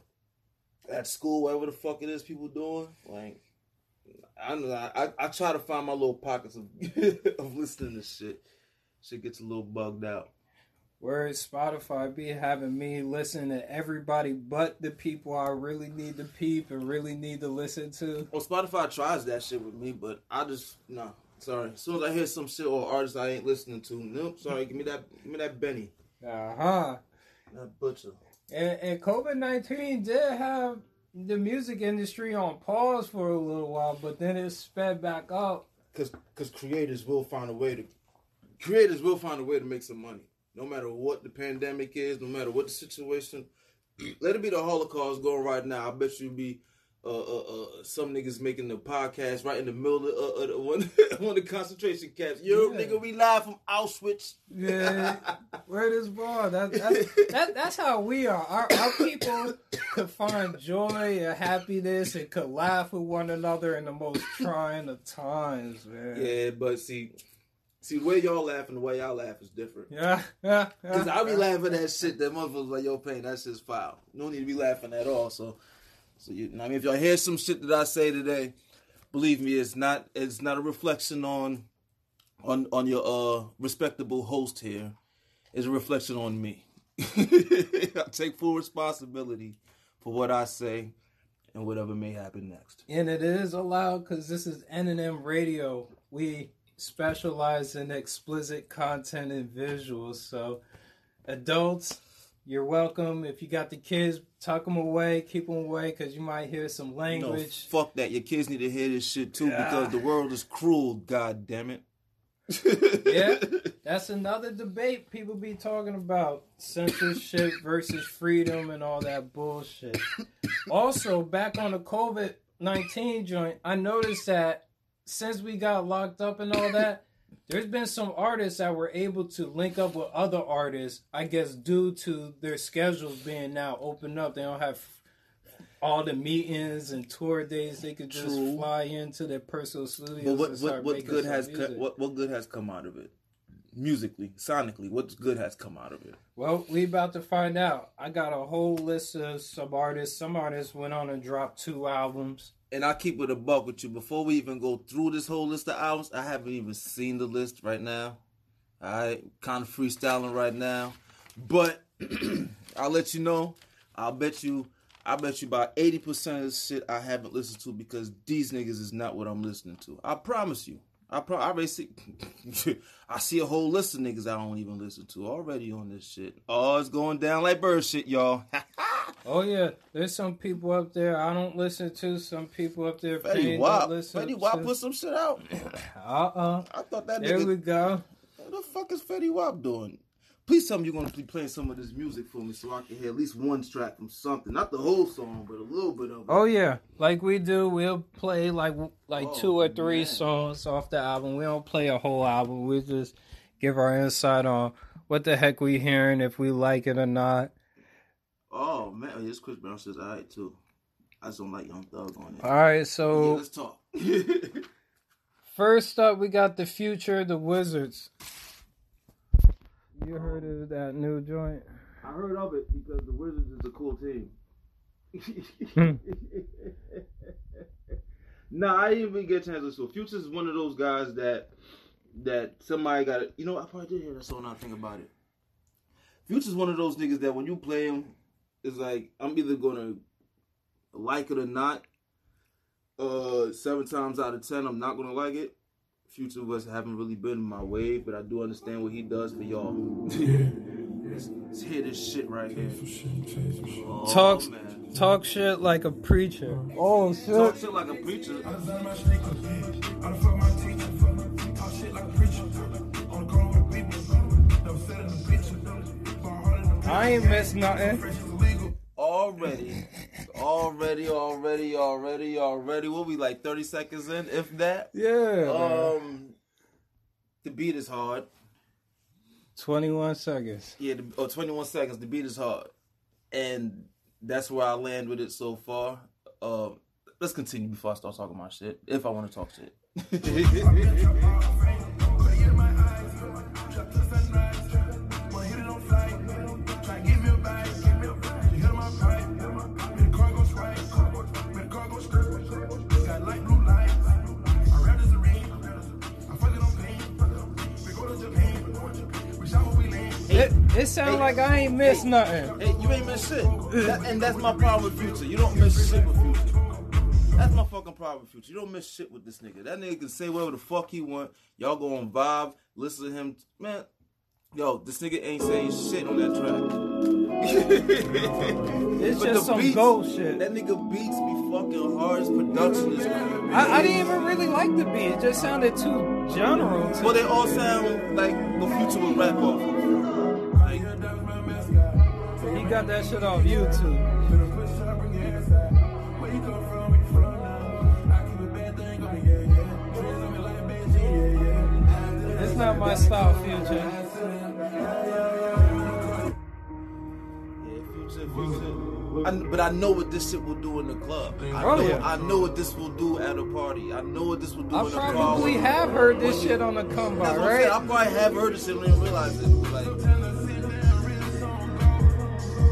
at school, whatever the fuck it is people doing. Like I don't know, I, I try to find my little pockets of of listening to shit. Shit gets a little bugged out. Where Spotify be having me listen to everybody but the people I really need to peep and really need to listen to. Well, Spotify tries that shit with me, but I just no. Sorry. As soon as I hear some shit or artist I ain't listening to, nope. Sorry. Give me that. Give me that Benny. Uh huh. That butcher. And, and COVID 19 did have the music industry on pause for a little while, but then it sped back up. Cause, cause creators will find a way to. Creators will find a way to make some money, no matter what the pandemic is, no matter what the situation. Let it be the Holocaust going right now. I bet you be. Uh, uh, uh, some niggas making the podcast right in the middle of uh, the- one, one of the concentration camps. Yo, Yeah. nigga, we live from Auschwitz. Yeah, where this ball? That, that's that, that's how we are. Our, our people could find joy and happiness and could laugh with one another in the most trying of times, man. Yeah, but see, see the way y'all laugh and the way y'all laugh is different. Yeah, yeah. Cause I be laughing at shit that motherfuckers like, yo, pain, that's just foul. No need to be laughing at all. So, so you, I mean, if y'all hear some shit that I say today, believe me, it's not, it's not a reflection on, on, on your uh respectable host here. It's a reflection on me. I take full responsibility for what I say and whatever may happen next. And it is allowed because this is N&M Radio. We specialize in explicit content and visuals. So, adults, you're welcome. If you got the kids, tuck them away, keep them away because you might hear some language. No, fuck that. Your kids need to hear this shit too Yeah. because the world is cruel. God damn it. Yeah. That's another debate people be talking about censorship versus freedom and all that bullshit. Also, back on the COVID 19 joint, I noticed that since we got locked up and all that, there's been some artists that were able to link up with other artists, I guess, due to their schedules being now open up. They don't have all the meetings and tour days. They could just True. fly into their personal studios. But what what, what good has co- what what good has come out of it? Musically, sonically, what good has come out of it? Well, we about to find out. I got a whole list of some artists. Some artists went on and dropped two albums. And I keep it a buck with you. Before we even go through this whole list of albums, I haven't even seen the list right now. I kind of freestyling right now, but I'll let you know. I'll bet you. I bet you about eighty percent of the shit I haven't listened to because these niggas is not what I'm listening to. I promise you. I pro- I already see. I see a whole list of niggas I don't even listen to already on this shit. Oh, it's going down like bird shit, y'all. Oh yeah, there's some people up there I don't listen to. Some people up there Fetty Wap. Fetty Wap put some shit out. Uh uh I thought that There nigga. we go. What the fuck is Fetty Wap doing? Please tell me you're gonna be playing some of this music for me so I can hear at least one track from something. Not the whole song, but a little bit of it. Oh yeah, like we do. We'll play like like Oh, two or three man. songs off the album. We don't play a whole album. We just give our insight on what the heck we hearing, if we like it or not. Oh man, oh, yes, Chris Brown says alright too. I just don't like Young Thug on it. All right, yeah, so let's talk. First up, we got the future, the Wizards. You heard of that new joint? I heard of it because the Wizards is a cool team. Nah, I didn't even get a chance to listen. Future's one of those guys that that somebody got. It. You know, I probably did hear that song. Now I think about it. Future's is one of those niggas that when you play him, it's like I'm either gonna like it or not. Uh, seven times out of ten, I'm not gonna like it. Future was haven't really been my wave, but I do understand what he does for y'all. let's, let's hear this shit right here. Oh, Talks man. talk shit like a preacher. Oh shit. Talk shit. shit like a preacher. I ain't missed nothing. Already, already, already, already, already. What we like thirty seconds in, if that. Yeah. man. Um, the beat is hard. 21 seconds. Yeah, the, oh, 21 seconds. The beat is hard, and that's where I land with it so far. Um, let's continue before I start talking my shit. If I want to talk shit. It, sounds like I ain't missed nothing. Hey, you ain't miss shit. That, and that's my problem with Future. You don't miss shit with Future. That's my fucking problem with Future. You don't miss shit with this nigga. That nigga can say whatever the fuck he want. Y'all go on Vibe, listen to him. Man, yo, this nigga ain't saying shit on that track. It's But just some beats- ghost shit. That nigga beats be fucking hard. His production is I, I didn't even really like the beat. It just sounded too general. To Well, they all sound like the Future would rap off of. Like, He got that shit off YouTube. It's not my style, Future. yeah, Future, Future. I, but I know what this shit will do in the club. I Oh, know, yeah. I know what this will do at a party. I know what this will do I in a car. probably have heard this shit on the come by, That's what I'm saying. I probably have heard this shit and didn't realize it. Like,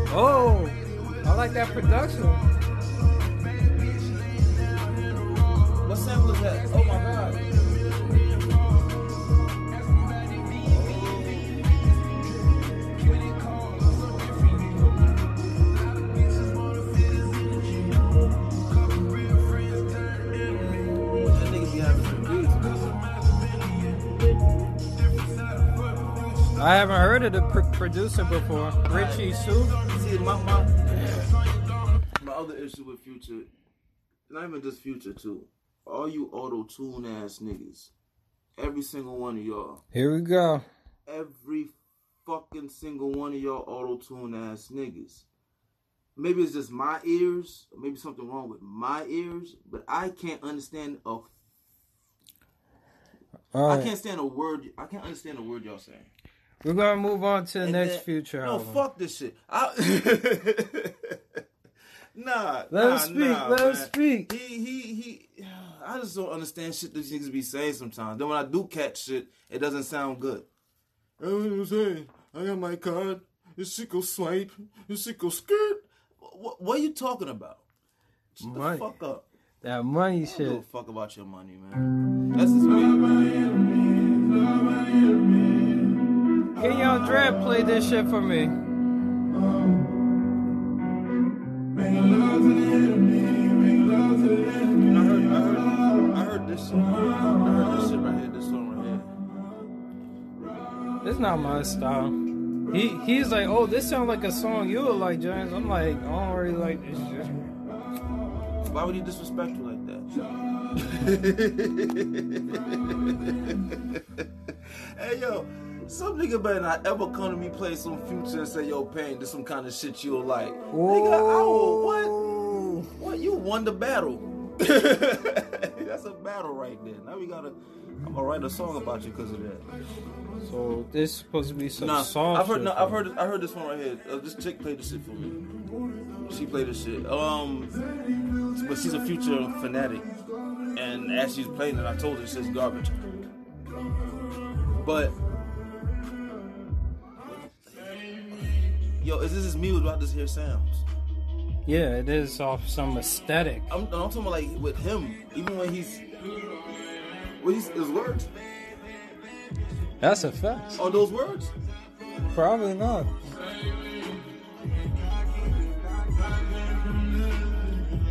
Oh, I like that production. what sample is that? Oh my god. I haven't heard of the pr- producer before. Richie Sue. See, my, my, my other issue with Future, not even just Future, too. All you auto tune ass niggas, every single one of y'all, Here we go. every fucking single one of y'all auto tune ass niggas. Maybe it's just my ears, or maybe something wrong with my ears, but I can't understand a. I can't stand a word. I can't understand a word y'all saying. We're gonna move on to the And next then- future No, album. fuck this shit. I, nah, Let nah, him speak. nah, let him speak. He, he, he. I just don't understand shit these niggas be saying sometimes. Then when I do catch shit, it doesn't sound good. I know what I'm saying. I got my card. This shit go swipe. This shit go skirt. What, what are you talking about? Shut the Money. fuck up. That money I don't give a shit. fuck about your money, man. That's just me. Can Young Dread play this shit for me? I heard, I heard, I heard this song. I heard this shit right here. This song right here. It's not my style. He he's like, oh, this sounds like a song you would like, James. I'm like, I don't really like this shit. Why would he disrespect you like that? hey yo, some nigga better not ever come to me play some future and say, yo, Pain, this some kind of shit you'll like. Nigga, I will, what? What? You won the battle. That's a battle right there. Now we gotta, I'm gonna write a song about you because of that. So this is supposed to be some Nah, song. I've heard, I've heard, I heard this one right here. Uh, this chick played this shit for me. She played this shit. Um, but she's a future fanatic, and as she's playing it, I told her it's just garbage. But yo, is this his music? Or I just hear sounds. Yeah, it is off some aesthetic. I'm, I'm talking about like with him, even when he's, when he's his words. That's a fact. Are those words? Probably not.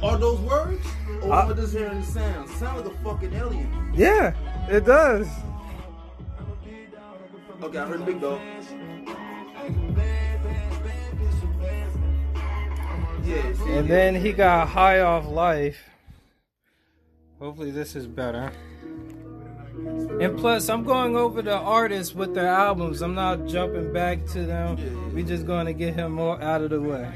Are those words? Or I- am I just hearing the sounds? Sound like a fucking alien. Yeah, it does. Okay, I heard a Big Dog. And then he got high off life. Hopefully, this is better. And plus, I'm going over the artists with their albums. I'm not jumping back to them. Yeah, yeah. we just going to get him more out of the way.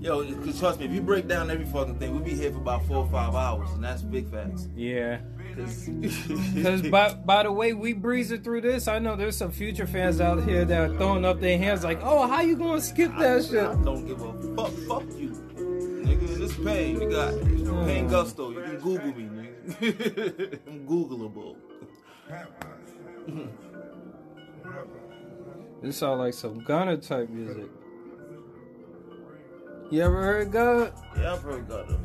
Yo, cause trust me, if you break down every fucking thing, we'll be here for about four or five hours, and that's big facts. Yeah. Cause, Because by, by the way we breezing through this, I know there's some future fans out here that are throwing up their hands like, oh, how you going to skip that shit? I don't give a fuck. Fuck you, nigga. This pain, you got pain gusto. You can Google me, nigga. I'm Googleable. This sound like some Gunner type music. You ever heard God? Yeah, I've heard God.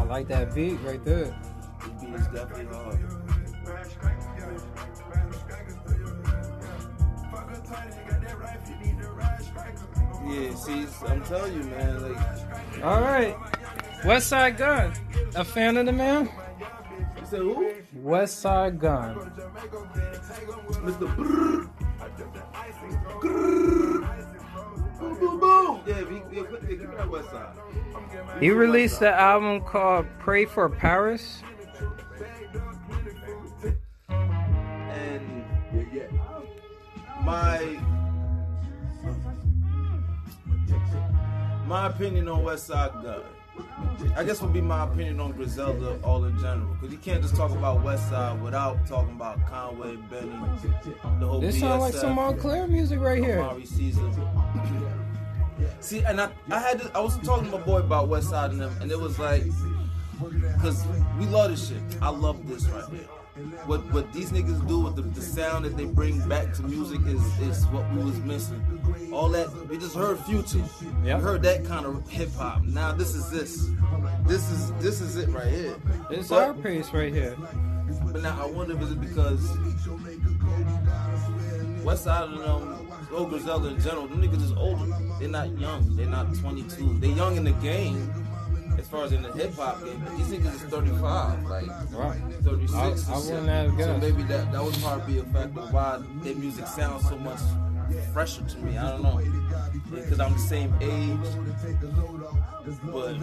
I like that beat right there. This beat is definitely hard. Yeah, see, I'm telling you, man. Like, All right. Westside Gunn. A fan of the man? you said who? Westside Gunn. Mr. Brrr. Grrr. Boom, boom, boom. Yeah, we, yeah, put- yeah, give me that Westside. He released the album called Pray for Paris. and my my opinion on West Side Gun. I guess would be my opinion on Griselda all in general, because you can't just talk about Westside without talking about Conway, Benny, the whole This sounds like BSF, some Montclair music right here. Caesar. See, and I, I had to, I was talking to my boy about Westside and them, and it was like, because we love this shit. I love this right here. What what these niggas do with the, the sound that they bring back to music is is what we was missing. All that we just heard Future, Yep. we heard that kind of hip hop. Now this is this, this is this is it right here. It's But- our pace right here. but now I wonder if it's because Westside of them, old Griselda in general, them niggas is older. They're not young. They're not 22. They're young in the game, as far as in the hip hop game. But these niggas is 35, like Right. 36. I- I So maybe that that would probably be a factor why their music sounds so much fresher to me. I don't know. Because I'm the same age. But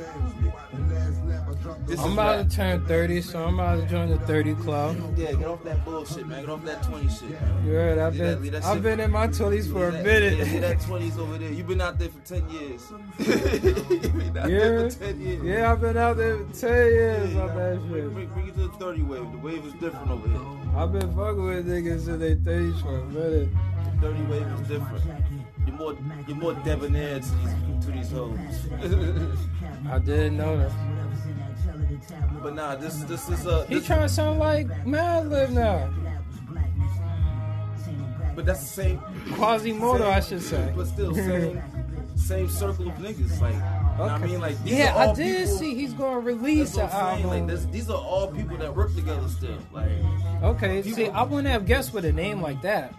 I'm about to turn 30, so I'm about to join the 30 club. Yeah, get off that bullshit, man. Get off that 20 shit, man. You heard, I've Leave that- been, that I've been in my 20s for a that- Yeah, minute. that 20s over there. You've been out there for 10 years. Been Yeah, there for 10 years. yeah, I've been out there for 10 years on that Bring, shit. bring, bring it to the 30 wave. The wave is different over here. I've been fucking with niggas in their 30s for a minute. The 30 wave is different. You're more, you're more debonair to these, to these hoes. I didn't know that. but nah, this, this is a. He trying to sound like Madlib now. but that's the same. Quasimoto, same- I should say. But still, same, same circle of niggas. Like, what I mean? Like, these Yeah, I did people, see he's gonna release an I'm saying. Like, this, these are all people that work together still. Like, Okay, people- see, I wouldn't have guessed with a name like that.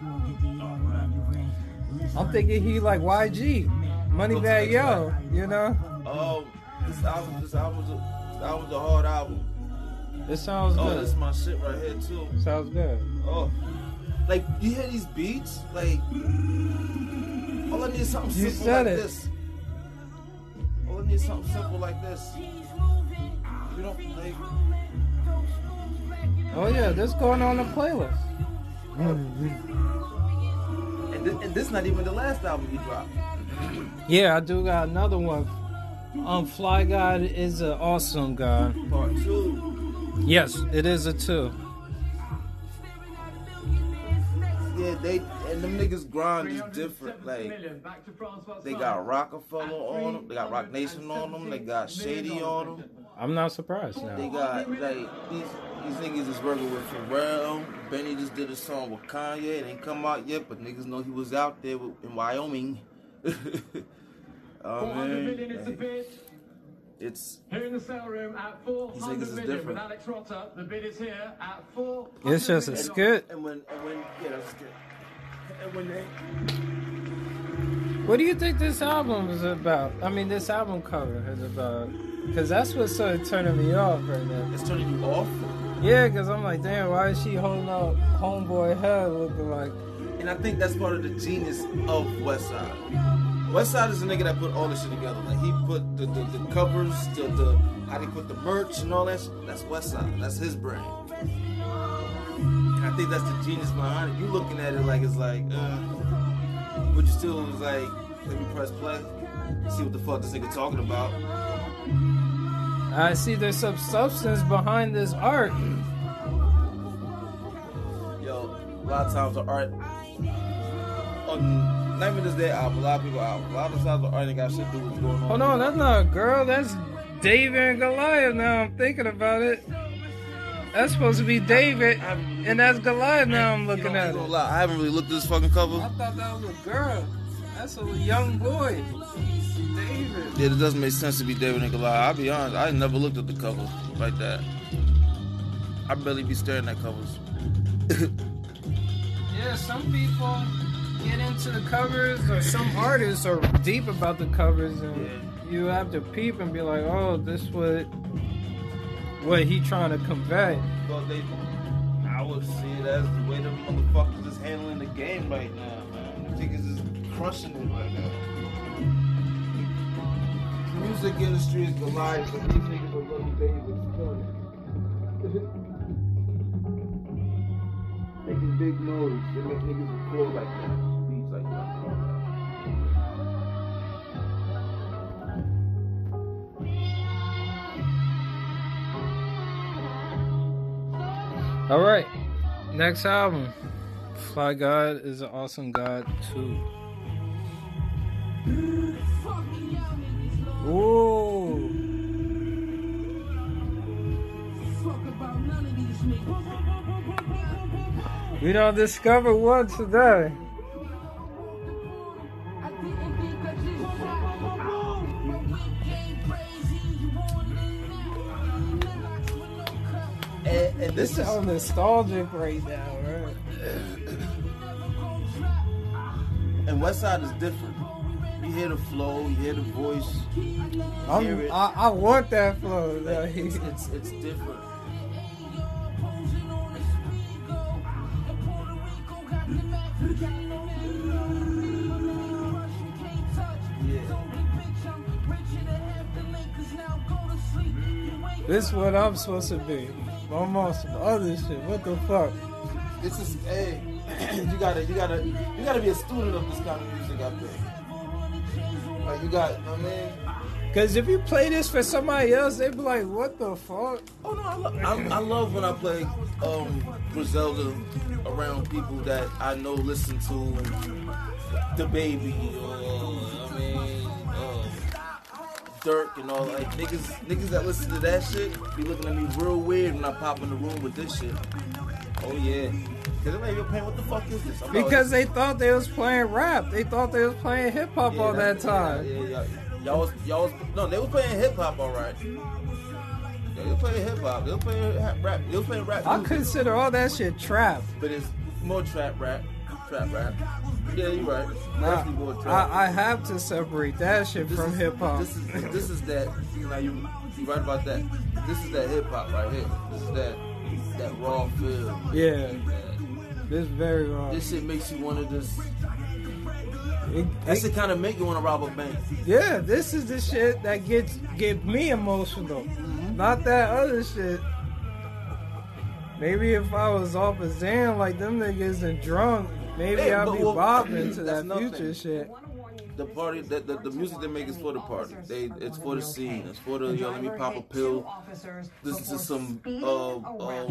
I'm thinking he like YG, Moneybagg Yo, you know. Oh, this album, this album's a, this album's a hard album. It sounds Oh, good. this is my shit right here too. Sounds good. Oh, like you hear these beats? Like, all I need is something You simple said like it. this. All I need is something simple like this. You don't like. Oh yeah, this going on the playlist. Mm-hmm. And this, and this is not even the last album you dropped. Yeah, I do got another one. Um, Fly God is an awesome guy. Part two. Yes, it is a two. Yeah, they and them niggas grind is different. Like they got Rockefeller on them, they got Roc Nation on them, they got Shady on them. I'm not surprised now. They got like these these niggas is working with Pharrell. Benny just did a song with Kanye. It ain't come out yet, but niggas know he was out there with, in Wyoming. oh man, like, it's Here in the sale room at 400 niggas is million with. Alex Rotter. The bid is here at 400 It's just a million. skit. and when and when yeah that's good. And when they What do you think this album is about? I mean, this album cover is about. Because that's what's sort of turning me off right now. it's turning you off, Yeah, because I'm like, damn, why is she holding up homeboy head looking like. and I think that's part of the genius of Westside. Westside is a nigga that put all this shit together. Like he put the, the, the covers, the, the how they put the merch and all that. Shit. That's Westside. That's his brand. And I think that's the genius behind it. You looking at it like it's like, uh, but you still was like, let me press play, see what the fuck this nigga talking about. I see there's some substance behind this art. Yo, a lot of times the art on not even just that album, a lot of people out. A lot of times the art ain't got shit to do with what's going on. Hold on, that's not a girl. That's David and Goliath. Now I'm thinking about it. That's supposed to be David, and that's Goliath. Now I'm You looking know, at it. lie, I haven't really looked at this fucking cover. I thought that was a girl. That's a young boy. David. Yeah, it doesn't make sense to be David and Goliath. I'll be honest, I never looked at the cover like that. I barely be staring at covers. Yeah, some people get into the covers, or some artists are deep about the covers, and Yeah. you have to peep and be like, "Oh, this what what he trying to convey." Well, they, I would see it as the way the motherfuckers is handling the game right now, man. The niggas is crushing it right now. The music industry is Goliath, but these niggas are little David exploited. Making big noise, they make niggas flow like that, beats like that. All right, next album, Fly God is an awesome God too. Ooh. We don't discover one today. And, and This this is is nostalgic right now, right? and Westside is different. You hear the flow, you hear the voice. hear. I, I want that flow. Like, it's, it's it's different. Yeah. this is what I'm supposed to be. I'm on some other shit. What the fuck? This is hey, you gotta you gotta you gotta be a student of this kind of music out there. Like you got, you know what I mean? Because if you play this for somebody else, they'd be like, what the fuck? Oh no, I, lo- I, I love when I play um Griselda around people that I know listen to the baby or I mean uh, Durk and all like niggas niggas that listen to that shit be looking at me real weird when I pop in the room with this shit. Oh yeah. Cause I'm like, yo, Payne, what the fuck is this? I'm like, Because they thought they was playing rap. They thought they was playing hip hop Yeah, all that time. Yeah, yeah, yeah. Y'all was, y'all was, no, they was playing hip hop, all right. They was playing hip hop. They was playing rap. They was playing rap. I music, consider all that shit trap. but it's more trap rap, trap rap. Yeah, you're right. Nah, more trap. I, I have to separate that shit This from hip hop. This is this is that. Now you you right about that. This is that hip hop right here. This is that that raw feel. Yeah, Yeah. This very wrong. This shit makes you want to just. It- That it- shit kind of make you want to rob a bank. yeah, this is the shit that gets get me emotional. Mm-hmm. Not that other shit. Maybe if I was off a Zan like them niggas and drunk, maybe Yeah, I'd but be well, bopping to that nothing. future shit. the party that the, the music they make is for the party. They it's for the scene. It's for the yo let me pop a pill. Listen to some uh uh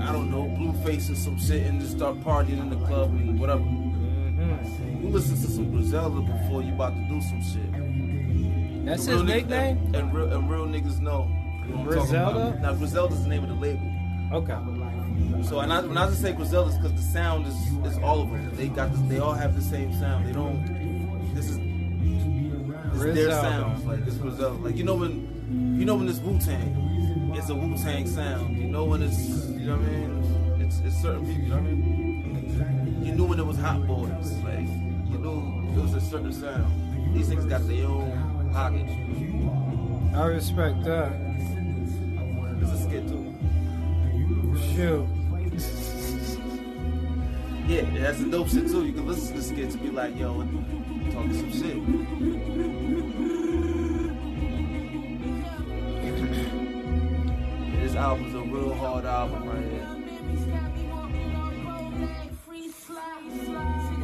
I don't know, Blueface or some shit and just start partying in the club and whatever. hmm You listen to some Griselda before you about to do some shit. That's his nickname. And, and real, and real niggas know. You know what I'm talking Griselda? Now Griselda's the name of the label. Okay. So and I, when I just say Griselda, it's because the sound is, is all of them. They got this, they all have the same sound. They don't. This is it's their sounds. Like it's Griselda. Like you know when you know when it's Wu Tang, it's a Wu Tang sound. You know when it's you know what I mean. It's, it's certain people. You know what I mean. You knew when it was Hot Boys. Like you knew it was a certain sound. These things got their own pocket. I respect that. It's a skit too. Shoot. Yeah, it has some dope shit too. You can listen to the skits and be like, yo, talking some shit. Album's a real hard album right here.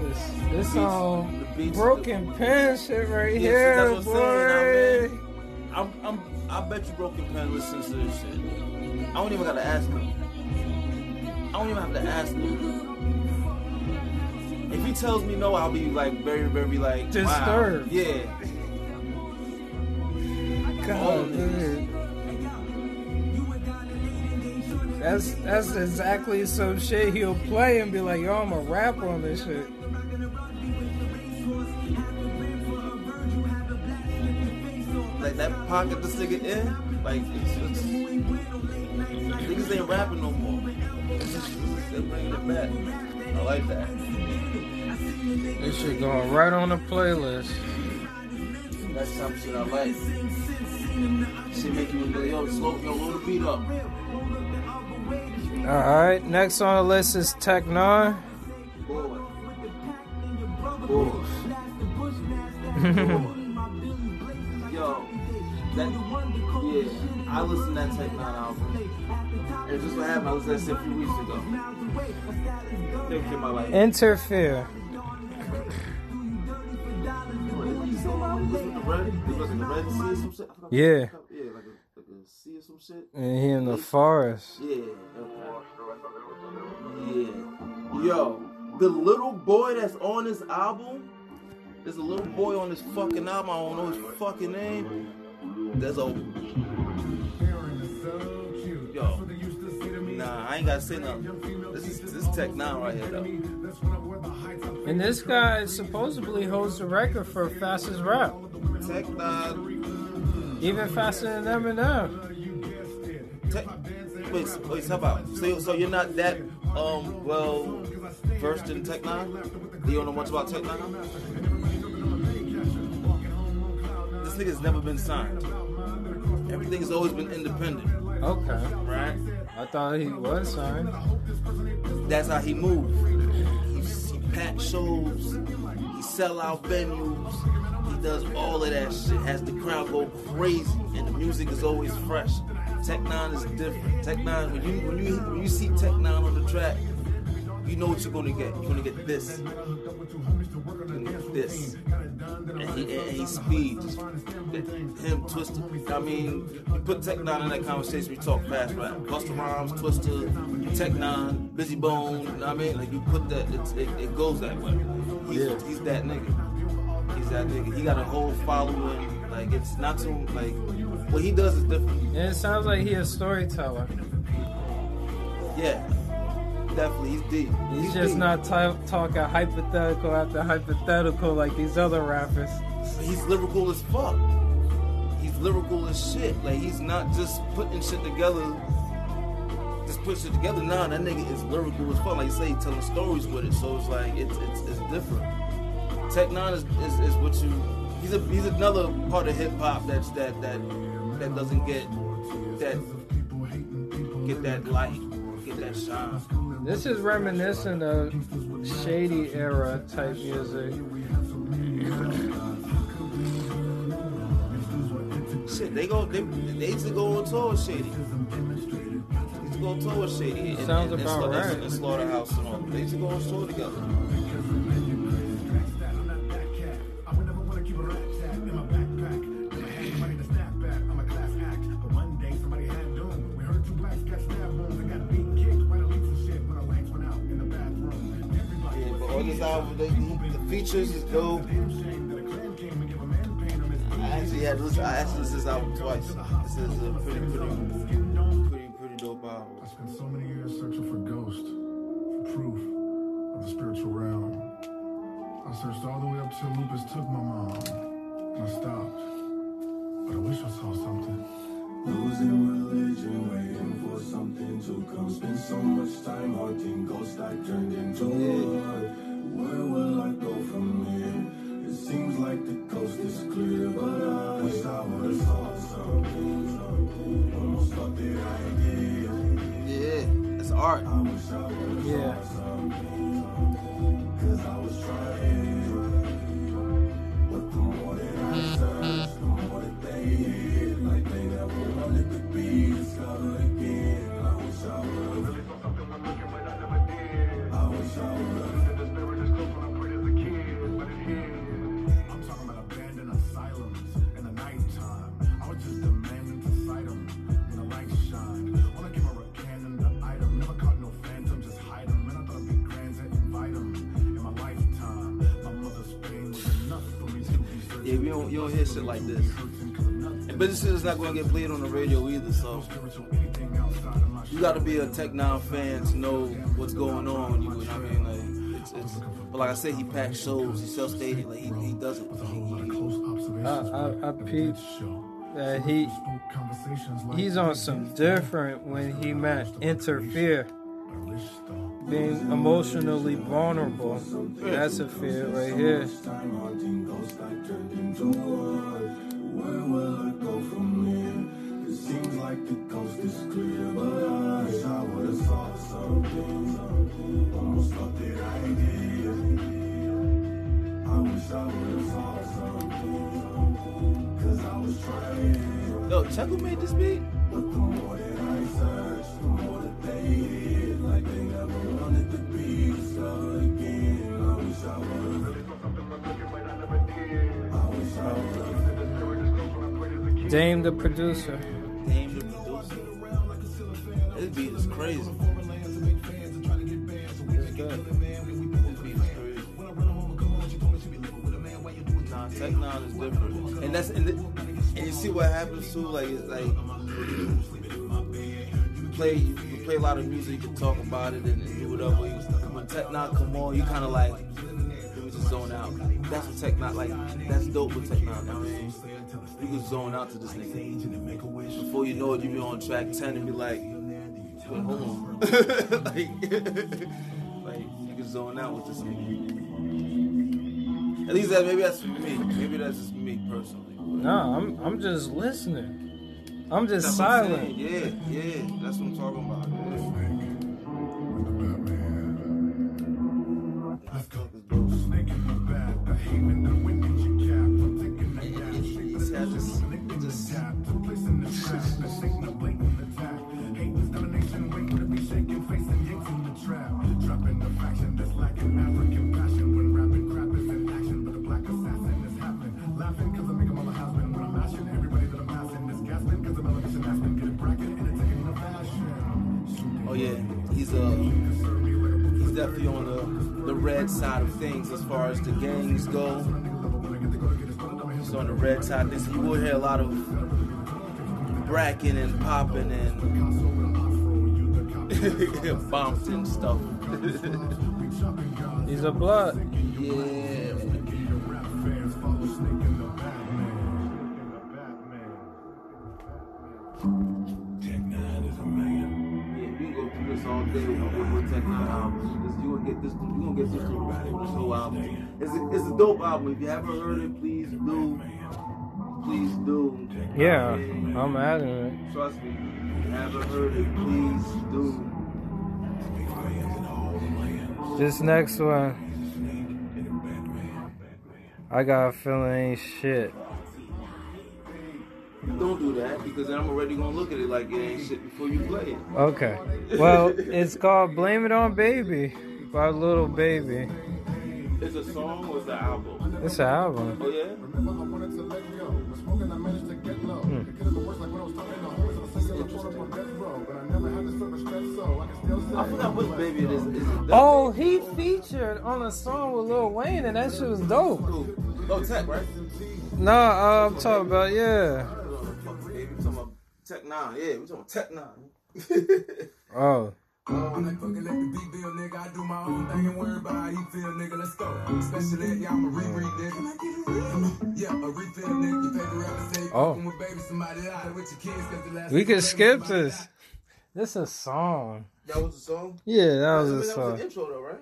This, this song, broken pen shit right Yeah, here, that's what I'm boy. I'm, I'm, I bet you Broken Pen listens to this shit. I don't even gotta ask him. I don't even have to ask him. If he tells me no, I'll be like very, very like Disturbed. Wow. Yeah. God, That's that's exactly some shit he'll play and be like, yo, I'm a rapper on this shit. like that pocket this nigga in, like it's, it's niggas ain't rapping no more. They bringing it back. I like that. This shit going right on the playlist. That's some shit I like. Shit make you yo, slow, yo, load the beat up. Alright, next on the list is Tech N9ne. Yo, that, yeah, I listened to that Tech N9ne album. And just what happened, I listened to that shit a few weeks ago. Think in my life. Interfere. Yeah. Yeah, like a, like a sea or some shit. And he in the forest. Yeah. Yeah. Yo, the little boy that's on this album, there's a little boy on this fucking album. I don't know his fucking name. There's a yo. Nah, I ain't gotta say nothing. This is this is Tech N9ne right here though. And this guy supposedly holds the record for fastest rap. Tech N9ne. Even faster than Eminem. Tech, wait, wait, how about? So, so you're not that um well versed in Tech N9ne? You don't know much about Tech N9ne? This nigga's never been signed. Everything's always been independent, Okay. right? I thought he was signed. That's how he moves. He, he pack shows, he sell out venues, he does all of that shit. Has the crowd go crazy, and the music is always fresh. Tech N9ne is different. Tech N9ne, when you when you when you see Tech N9ne on the track, you know what you're gonna get. You're gonna get this, You're gonna get this, and he, and he speeds. Him, Twista. I mean, you put Tech N9ne in that conversation. We talk fast rap. Busta Rhymes, Twista, Tech N9ne, Bizzy Bone. You know what I mean? Like you put that, it, it goes that way. He's, Yeah. he's that nigga. He's that nigga. He got a whole following. Like it's not too like what he does is different. And it sounds like he a storyteller. Yeah, definitely. He's deep. He's just deep. not ta talking hypothetical after hypothetical like these other rappers. He's lyrical as fuck. He's lyrical as shit. Like he's not just putting shit together. Just put shit together. Nah, that nigga is lyrical as fuck. Like you say, he telling stories with it. So it's like it's it's, it's different. Tech N9ne is, is, is what you. He's a he's another part of hip hop that's that that that doesn't get that get that light, get that shine. This is reminiscent of shady era type music. Shit, they go they they used to go on tour with Shady. They used to go on tour with Shady. And, Sounds and, and, about Slaughter- right. And Slaughterhouse and all. They used to go on tour together. Features is dope. I actually had to listen. I actually listened to this album twice. This is a pretty, pretty, pretty, pretty dope album. I spent so many years searching for ghosts, for proof of the spiritual realm. I searched all the way up till lupus took my mom, and I stopped. But I wish I saw something. Losing religion, waiting for something to come. Spend so much time haunting ghosts I turned into wood. Where will I go from here? It seems like the coast is clear, but I wish I would've saw something. something. Almost thought that I did. Yeah, it's art. I wish I would've Yeah. Shit like this. And but this is not going to get played on the radio either. So Spiritual anything outside of my you got to be a Tech N9ne fan to know what's going on. You know what I mean? Like, it's, it's, but like I said, he packs shows. He sells stadium. Like he, he does it. With a whole lot of He- I- I- I of peeped that he Spoke conversations like he's on some different when he meant interfere, I wish though. Being emotionally vulnerable. That's a fear right here. Where will I go from here? It seems like the coast is clear, but I wish I would've saw something. something. Almost thought that I. I wish I would've saw something. Cause I was trying. Yo, check who made this beat. Dame the producer. Dame the producer. This beat is crazy. This is different, and that's and, the, and you see what happens too. Like it's like you play you play a lot of music, you can talk about it and, and do whatever. You, when Tech N9ne come on, you kind of like zone out. That's what Tech N9ne like. That's dope with Tech N9ne. You know what I mean? You can zone out to this nigga. Before you know it, you be on track ten and be like, wait, hold on. like, like you can zone out with this nigga. At least that maybe that's me. Maybe that's just me personally. No, I'm I'm just listening. I'm just That's I'm silent. Yeah, yeah, that's what I'm talking about. Yeah. Red side of things as far as the gangs go. He's on the red side this. You will hear a lot of bracking and popping and bumped and stuff. He's a blood. Yeah, all with, with Tech N9ne albums. This, you gonna get this. You gonna get this through album. It's a, it's a dope album. If you haven't heard it, please do. Please do. Yeah, I'm adding it. Trust me. If you haven't heard it, please do. This next one, I got a feeling ain't shit. Don't do that because then I'm already gonna look at it like it ain't shit before you play it. Okay. Well, it's called "Blame It on Baby" by Little Baby. It's a song or it's an album? It's an album. Oh yeah. Remember, I wanted to let go. I managed to get low. It could have been like when I was talking to homies, I was saying, I put up on death row. But I never had to serve a stress, so so I can still say. I forgot which baby it is. Is it that Oh, he featured on a song with Lil Wayne, and that shit was dope. Who? Oh, Tech, right? Nah, uh, I'm talking about yeah. Tech N9ne. Yeah, we talking about Tech N9ne. Oh, I'm like, fucking let the beat bill, nigga. I do my own thing and worry about how he feel, nigga. Let's go. Especially that, yeah, I'm a reread, nigga. Yeah, a refill, nigga. Your favorite rapper say, Oh. with baby, somebody lie with your kids, cause the last we time could skip this. lied. This is a song. that was a song. Yeah, that I was mean, a that was song. the intro, though, right?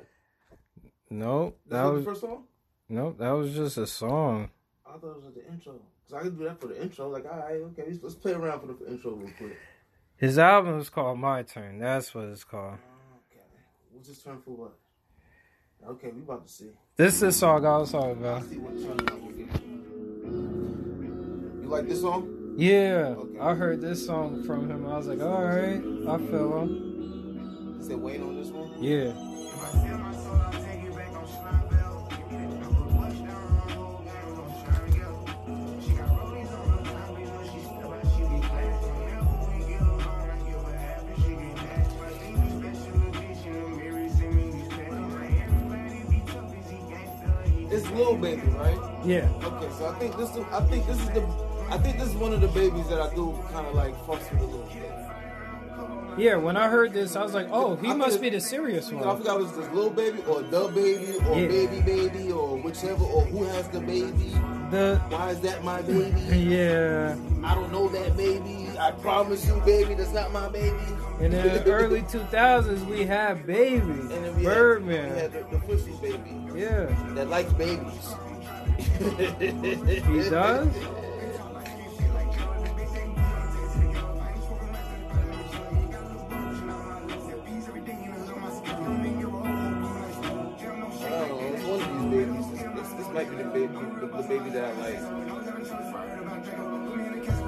Nope, That that was was the first song. nope, that was just a song. I thought it was the intro. Cause I could do that for the intro. Like, all right, okay, let's, let's play around for the intro real quick. His album is called My Turn. That's what it's called. Okay, what's this turn for what? Okay, we about to see. This is the song I was talking about. see what turn I will get. You like this song? Yeah, Okay. I heard this song from him. I was like, all right, I feel him. Is it Wayne on this one? Yeah. Lil Baby, right? Yeah. Okay, so I think this is I think this is the I think this is one of the babies that I do kind of like fucks with a little bit. Yeah, when I heard this, I was like, oh, he I must be the serious one." I forgot if it's this little baby or the baby or Yeah. baby baby or whichever or who has the baby. The Why is that my baby? yeah. I don't know that baby. I promise you, baby, that's not my baby. In the early 2000s, we had Baby, And then we Birdman. Had, we had the, the pussy baby Yeah. that likes babies. He does? That like,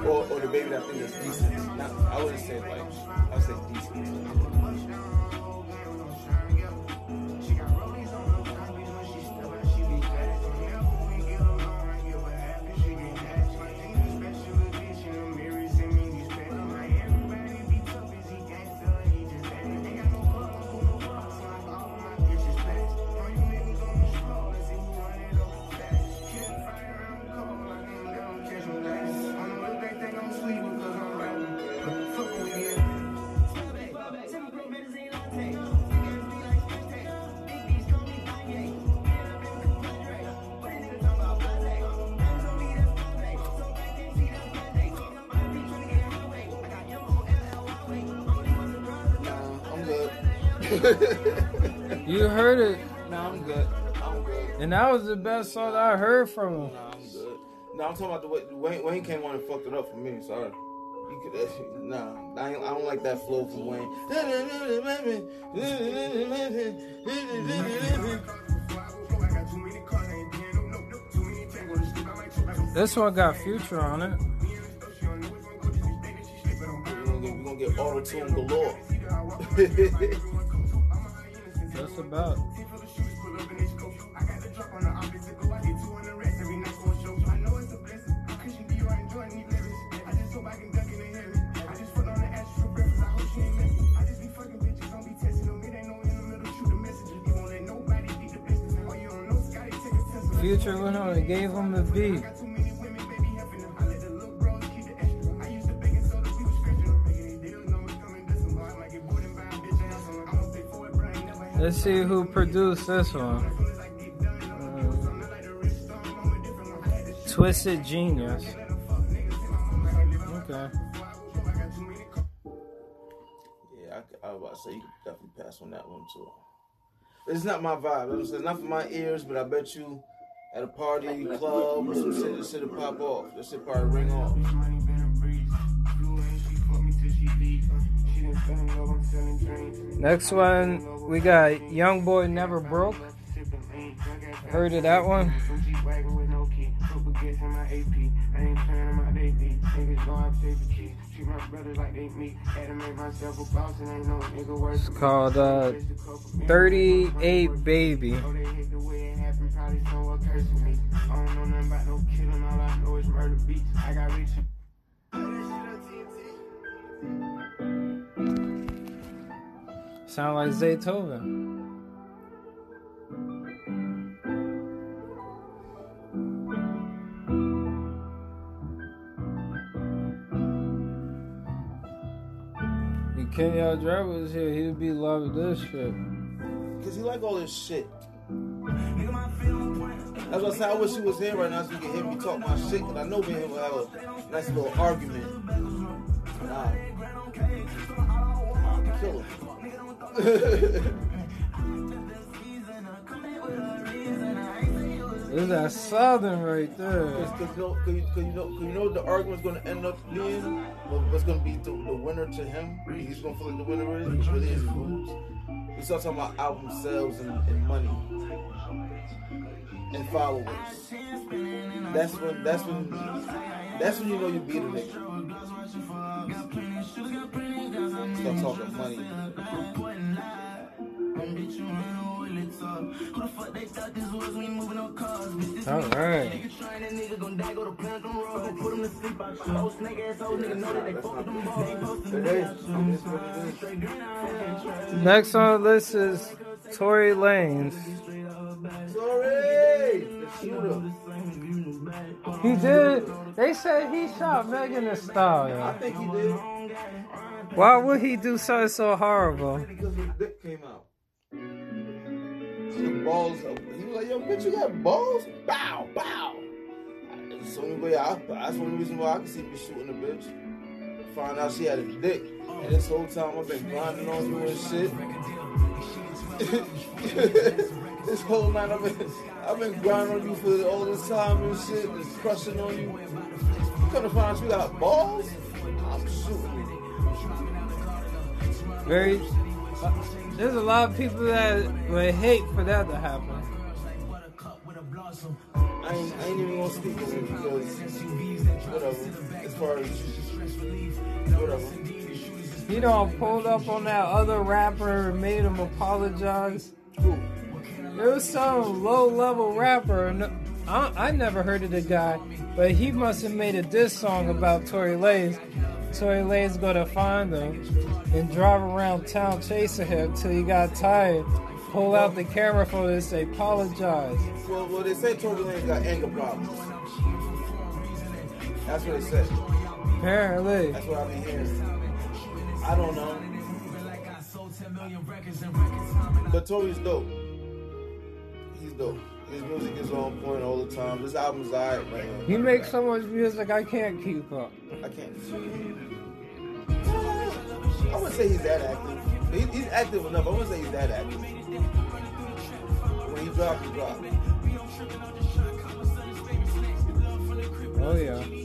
or, or the baby that I think is decent. Not, I wouldn't say like, I would say decent. You heard it, nah, I'm good. I'm good. and that was the best song I heard from him. Nah, I'm good. Nah, I'm talking about the way Wayne, Wayne came on and fucked it up for me. Sorry. You could, uh, nah, I, I don't like that flow from Wayne. This one got Future on it. We're gonna get, we gonna get auto tune galore. Just about. Future went on and gave him the beat. Let's see who produced this one. Uh, Twisted Genius. Okay. Yeah, I, I was about to say you could definitely pass on that one too. It's not my vibe. It's not for my ears, but I bet you at a party, club, or some shit, this shit'll pop off. This shit probably ring off. Next one, we got Young Boy Never Broke. Heard of that one? It's called uh, 38 Baby. Sound like Zaytoven. Kenyon Drake was here, he'd be loving this shit. Cause he like all this shit. That's what I said. I wish he was here right now so he could hear me talk my shit. Cause I know me and him will have a nice little argument. Nah. I'll kill him. This is that Southern right there. Cause, cause, you know, cause, you- cause you know, you know the argument's gonna end up being? What's gonna be the, the winner to him? He's gonna feel like the winner is, which really is lose. We start talking about album sales and, and money and followers. That's when that's when that's when you know you beat a nigga. Start talking money. All right. Next on the list is Tory Lanez. Sorry, the. He did. They said he shot Megan Thee Stallion. I think he did Why would he do something so horrible? because his dick came out. His balls. He was like, "Yo, bitch, you got balls? Bow, bow." That's the only way I. That's the only reason why I can see me shooting a bitch. Find out she had a dick, and this whole time I've been grinding on you and shit. this whole night I've been, I've been grinding on you for all this time and shit, just crushing on you. You come to find out you got balls? I'm shooting. Very. there's a lot of people that would hate for that to happen. I ain't, I ain't even gonna speak on it because whatever. As far as He don't pulled up on that other rapper and made him apologize. It was some low level rapper. I, I never heard of the guy, but he must have made a diss song about Tory Lanez. Tory Lanez go to find him and drive around town chasing him till he got tired. Pull out the camera for this, apologize. Well, well, they say Tory Lanez got anger problems. That's what it said. Apparently. That's what I've been hearing. I don't know. But Tory's dope. He's dope. His music is on point all the time. This album's alright, man. He makes so much music I can't keep up. I can't. I wouldn't say he's that active. He, he's active enough. I wouldn't say he's that active. When he drop, he drop. Oh yeah.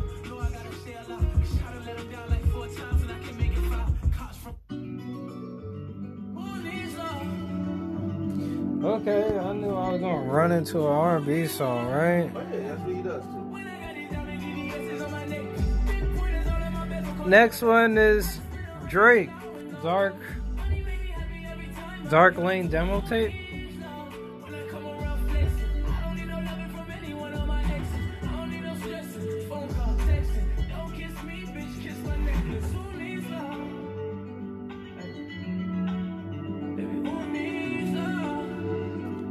Okay, I knew I was gonna run into an R&B song, right? Next one is Drake, Dark, Dark Lane demo tape.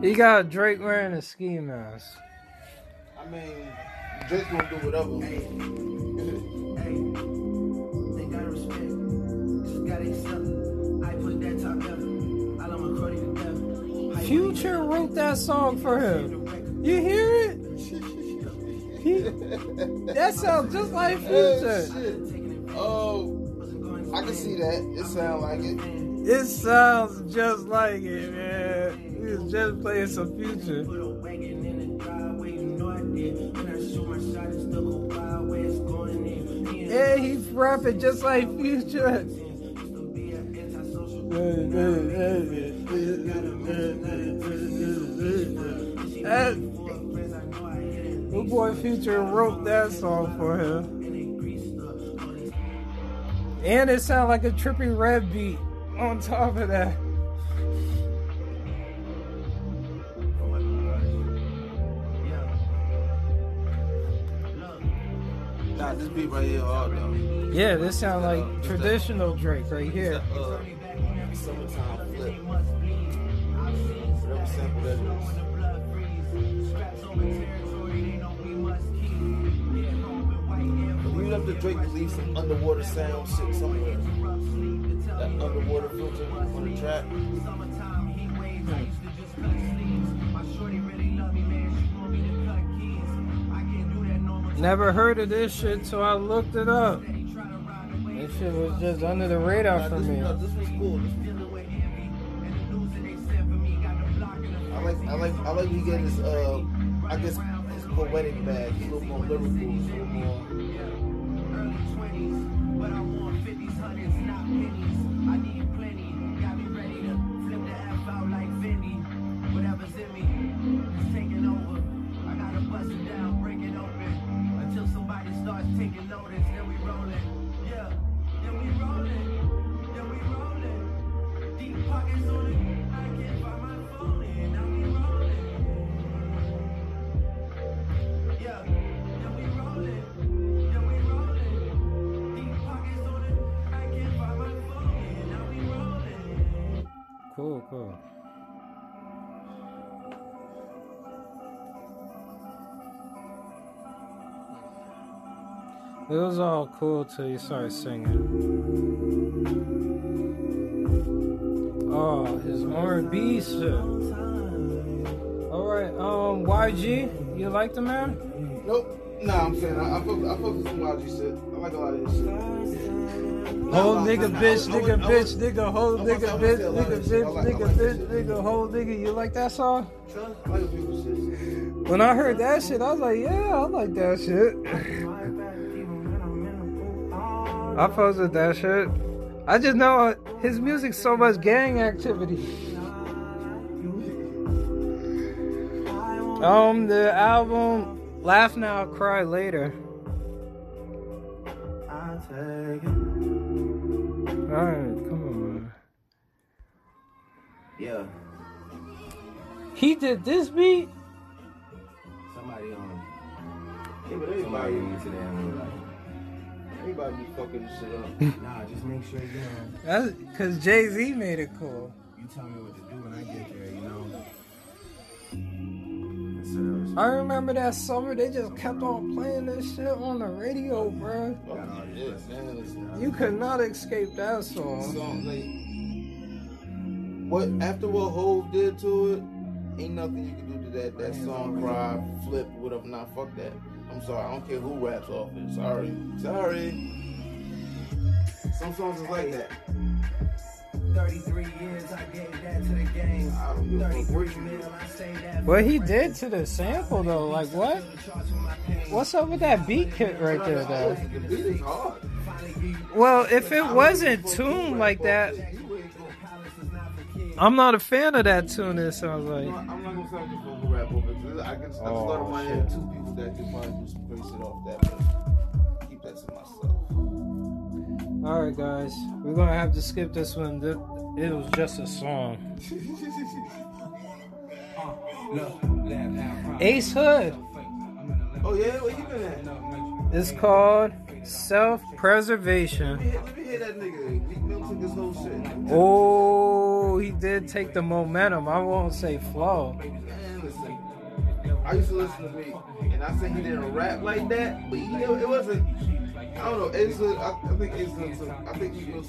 He got Drake wearing a ski mask. I mean, Drake's gonna do whatever. They gotta respect. Just gotta accept. I put that top down. I love my cruddy to death. Future wrote that song for him. You hear it? He, that sounds just like Oh, Future. shit. Oh, I can see that. It sounds like it. It sounds just like it, man. He was just playing some Future. Put a wagon in the driveway, you know I did. When I shoot my shot, it's the whole wild west going in. Me and And he rapping just like Future. That, the boy Future wrote that song for him. And it sounded like a trippy red beat on top of that. Nah, this beat right here hard though. Yeah, this sounds like traditional Drake right here. Uh, summertime flip. Whatever sample that is. Leave up to Drake to leave some underwater sound shit somewhere. That underwater filter on the track. Never heard of this shit, so I looked it up. This shit was just under the radar Nah, for this, me. nah, this was cool. This I like, I like, I like he get his, uh, I guess his poetic bag. He's a little more lyrical. He's a little more. Taking It was all cool till you started singing. Oh, his R&B shit. All right, um, YG, you like the man? Nope. Nah, I'm saying I, I fuck, I fuck with some YG shit. I like a lot of his shit. Whole Nah, nigga, bitch, nigga, bitch, nigga, whole nigga, bitch, say a lot nigga, of shit. I bitch, nigga, like bitch, nigga, whole nigga. You like that song? I like a few shit. When I heard that shit, I was like, yeah, I like that shit. I fucks with that shit. I just know his music's so much gang activity. Um, the album Laugh Now, Cry Later. Alright, come on, man. Yeah, He did this beat? somebody on but somebody into that and everybody be fucking this shit up. nah, just make sure you know. That's because Jay Z made it cool. You tell me what to do when I get there, you know. I remember that summer they just kept on playing this shit on the radio, bro. Oh, yeah, man. You could not escape that song. song like what after what Hove did to it, ain't nothing you can do to that that song cry, flip, whatever. Not fuck that. I'm sorry, I don't care who raps off it. Sorry. Sorry. Some songs is like that. 33 years I gave that to the game. I don't give 33 what mil. I say that. What he did to the sample though, like what? What's up with that beat kit right there though? The beat is hard. Well, if it wasn't tuned like that, I'm not a fan of that tune. It sounds I'm like. not, I'm not gonna say just for who rap over it. 'cause I can I just Oh, thought of my head two people that could probably do some great shit off that, but keep that to myself. All right, guys, we're gonna have to skip this one. It was just a song. Ace Hood. Oh yeah, where you been at? It's called Self Preservation. Let me hear- let me hear that nigga. Meek Mill whole shit. Oh, he did take the momentum. I won't say flow. Man, listen. I used to listen to Meek, and I said he didn't rap like that, but he, it wasn't. I don't know. Ace Hood, I, I think Hood. some- I think he was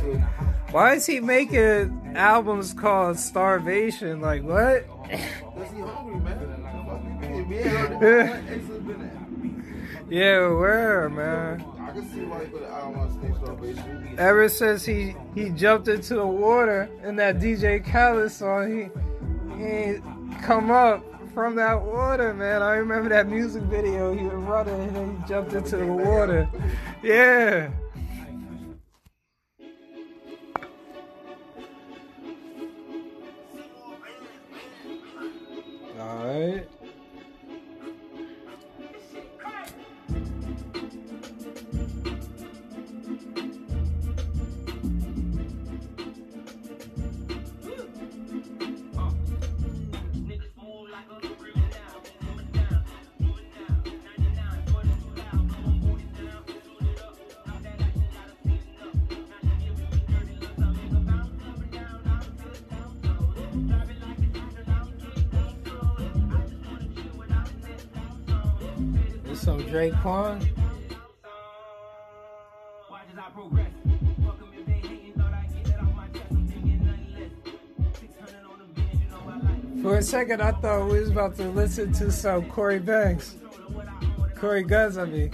Hood. Why is he making albums called Starvation? Like what? Cause he hungry, man. We ain't heard it. Where Ace Hood been at? Yeah, where man? See he put on. Ever since he he jumped into the water in that DJ Khaled song, he he ain't come up from that water, man. I remember that music video. He was running and then he jumped into the water. Yeah. All right. For a second, I thought we was about to listen to some Corey Banks. Corey Gunz, I mean.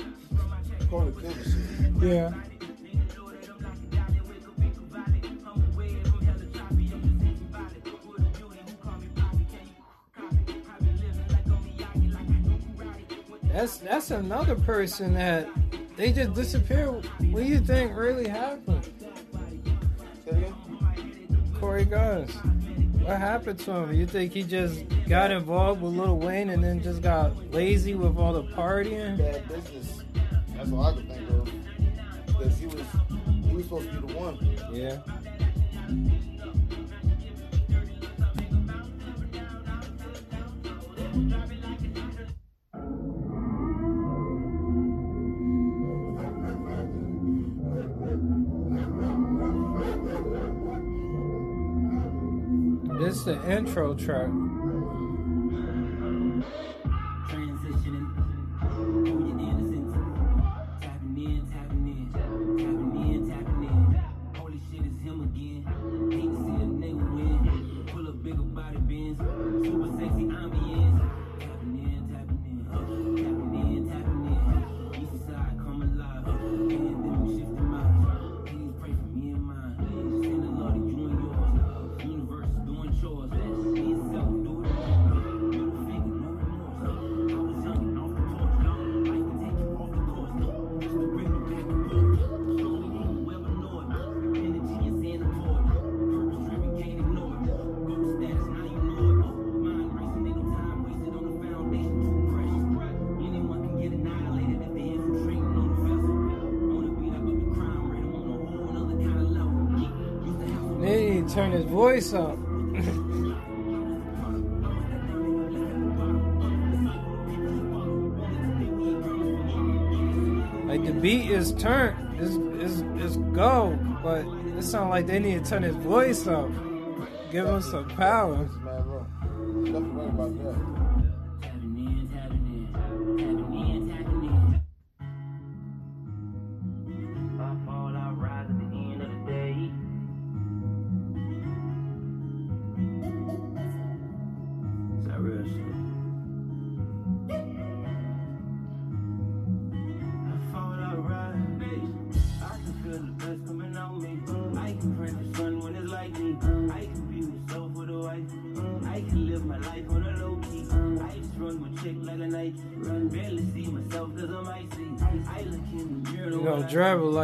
Yeah. That's that's another person that they just disappear. What do you think really happened? Corey Gunz. What happened to him? You think he just got involved with Lil Wayne and then just got lazy with all the partying? Bad business. That's all I could think of. Because he was he was supposed to be the one. Yeah. This is the intro track. Like the beat is turned, is is is go, but it sounds like they need to turn his voice up. Give him some power.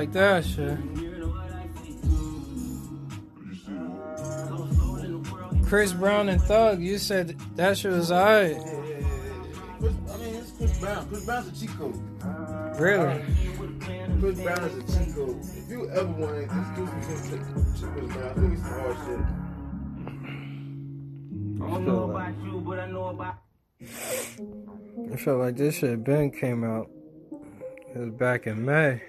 Like that, shit. Chris Brown and Thug, you said that shit was alright. Yeah, yeah, yeah, yeah. Chris, I mean, it's Chris Brown. Chris Brown's a cheat code. Really? Chris Brown is a cheat code. If you ever want to excuse me from Chris Brown, give me some hard shit. I don't know about you, but I know about. I felt like this shit been came out. It was back in May.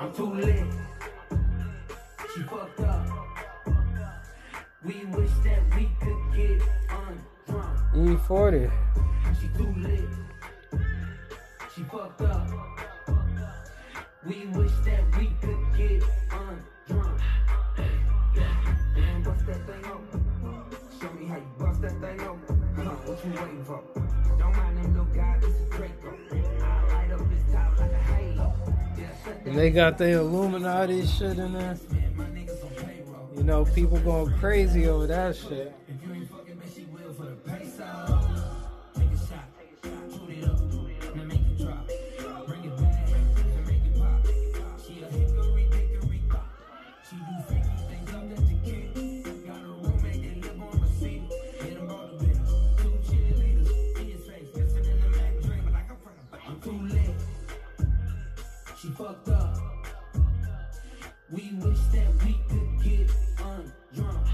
I'm too lit. She fucked up. We wish that we could get undrunk. E40. She too lit. She fucked up. We wish that we could get undrunk. Bust that thing open. Show me how you bust that thing open. Huh, what you waiting for? Don't mind them little guys, this is Draco. And they got the Illuminati shit in there. You know, people going crazy over that shit. We wish that we could get undrunk.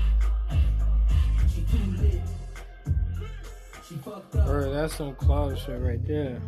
She too lit. She fucked up. Bro, that's some cloud shit right there.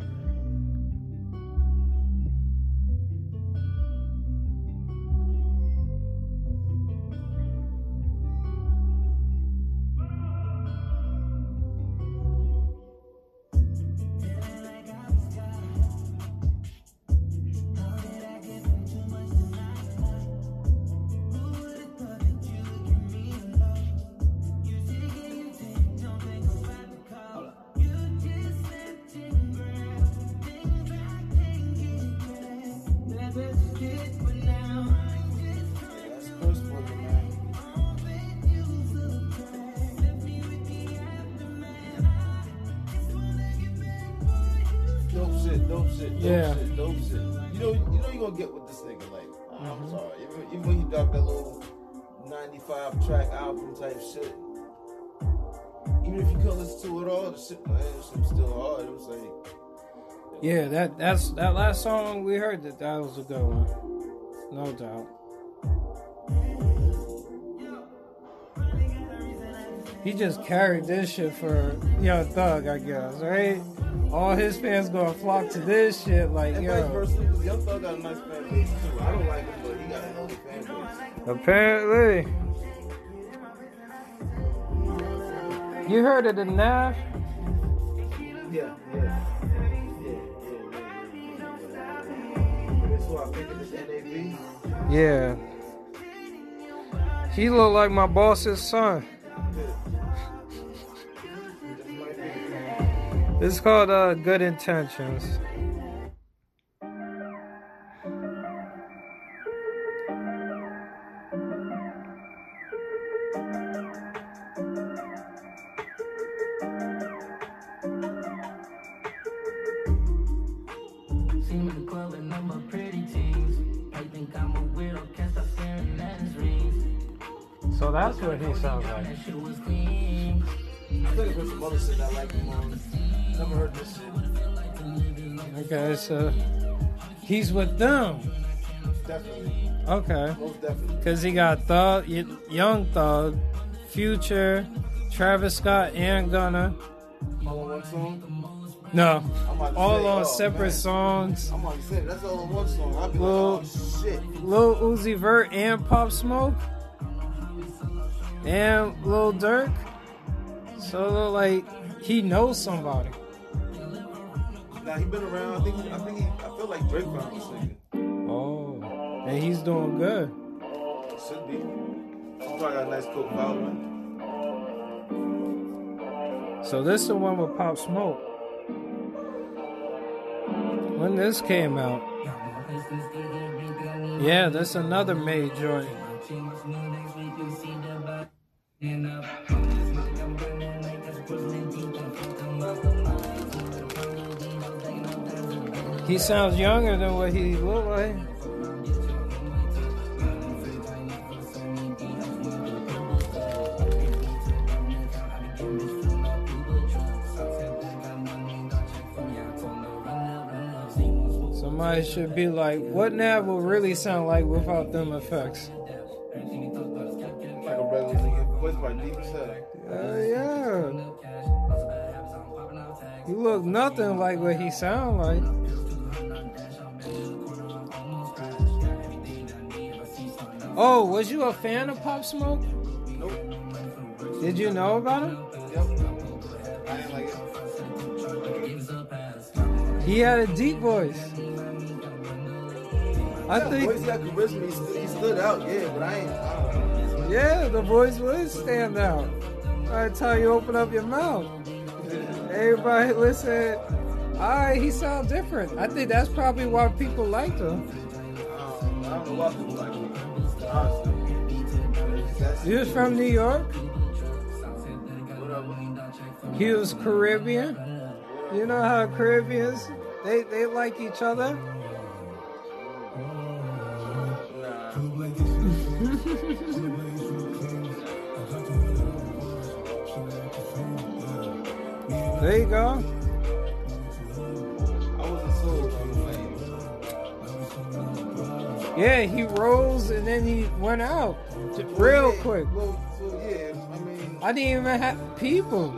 Shit, dope shit, dope Yeah. shit, shit. You know, you know you gonna get with this nigga. Like, oh, I'm mm-hmm. sorry, even, even when he dropped that little 95 track album type shit. Even if you couldn't listen to it all, the shit, man, it was still hard. It was like, Yeah, that that's that last song we heard that that was a good one, no doubt. He just carried this shit for Young Thug, I guess, right? All his fans gonna flock to this shit, like and yo. versa, Young Thug got a nice fan base too. I don't like him, but he got a healthy fan base. Apparently, you heard of the Nav? Yeah, yeah. Yeah. He look like my boss's son. Uh, stop called at his rings. So that's what he sounds like. That shit was clean. I some other shit I like him on. Never heard this shit. Okay, so he's with them. Definitely. Okay. Most definitely. Because he got Thug, Young Thug, Future, Travis Scott, and Gunna. All on one song? No, I'm about to all say, on oh, separate man. songs. I'm say that's all on one song. I'll be Lil, like, oh shit. Lil Uzi Vert and Pop Smoke. And Lil Durk. So like he knows somebody. Now he been around. I think. I think. He, I feel like Drake found this nigga. Oh, and he's doing good. Should be. Probably got a nice coke following. So this is the one with Pop Smoke. When this came out. Yeah, that's another made joint. He sounds younger than what he look like. Somebody should be like, what Nav will really sound like without them effects? Like a regular. Voice by deep hell. Uh, yeah. You look nothing like what he sound like. Oh, was you a fan of Pop Smoke? Nope. Did you know about him? Yep. I didn't like it. He had a deep voice. I Yeah, think, voice got charisma. He stood, he stood out. Yeah, but I ain't. I yeah, the voice would stand out. By the time you open up your mouth, everybody listen. All right, he sounds different. I think that's probably why people liked him. I don't know why people He was from New York. He was Caribbean. You know how Caribbeans they they like each other. There you go. Yeah, he rose and then he went out real yeah, quick. Well, so yeah, I mean, I didn't even have people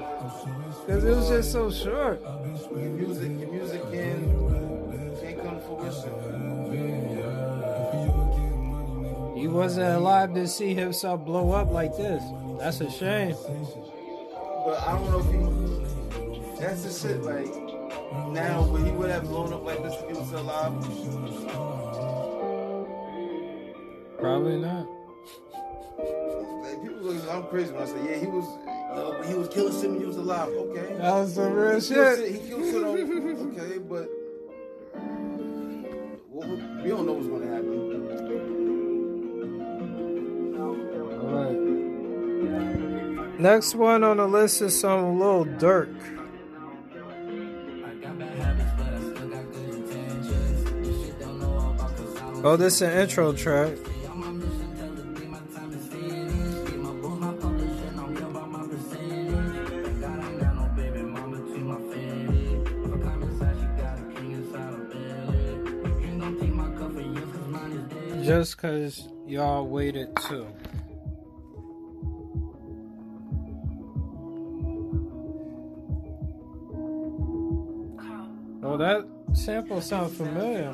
because it was just so short. your music, your music can can't come to fruition. He wasn't alive to see himself blow up like this. That's a shame. But I don't know if he. That's the shit. Like now, would he would have blown up like this if he was alive? Probably not. Like people look, I'm crazy when I say, yeah, he was. Uh, but he was killing shit when he was alive. Okay. That was some real He killed shit. He killed shit on. Okay, but what- we don't know what's going to happen. Alright. Next one on the list is some Lil Durk. Oh, this is an intro track. Just cause y'all waited too. Oh, that sample sounds familiar.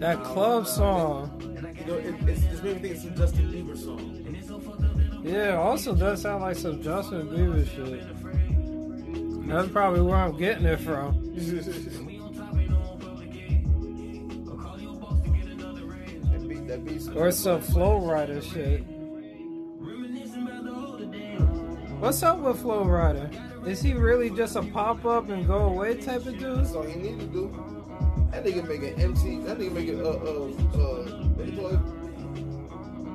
That club song. you know, it, it's, it's made me think it's a Justin Bieber song. Yeah, also does sound like some Justin Bieber shit. That's probably where I'm getting it from. that beat, that beat's Or some Flo Rida shit. What's up with Flo Rida? Is he really just a pop up and go away type of dude? That's all he need to do. That nigga make an MC. That nigga make a uh uh uh what do you call it?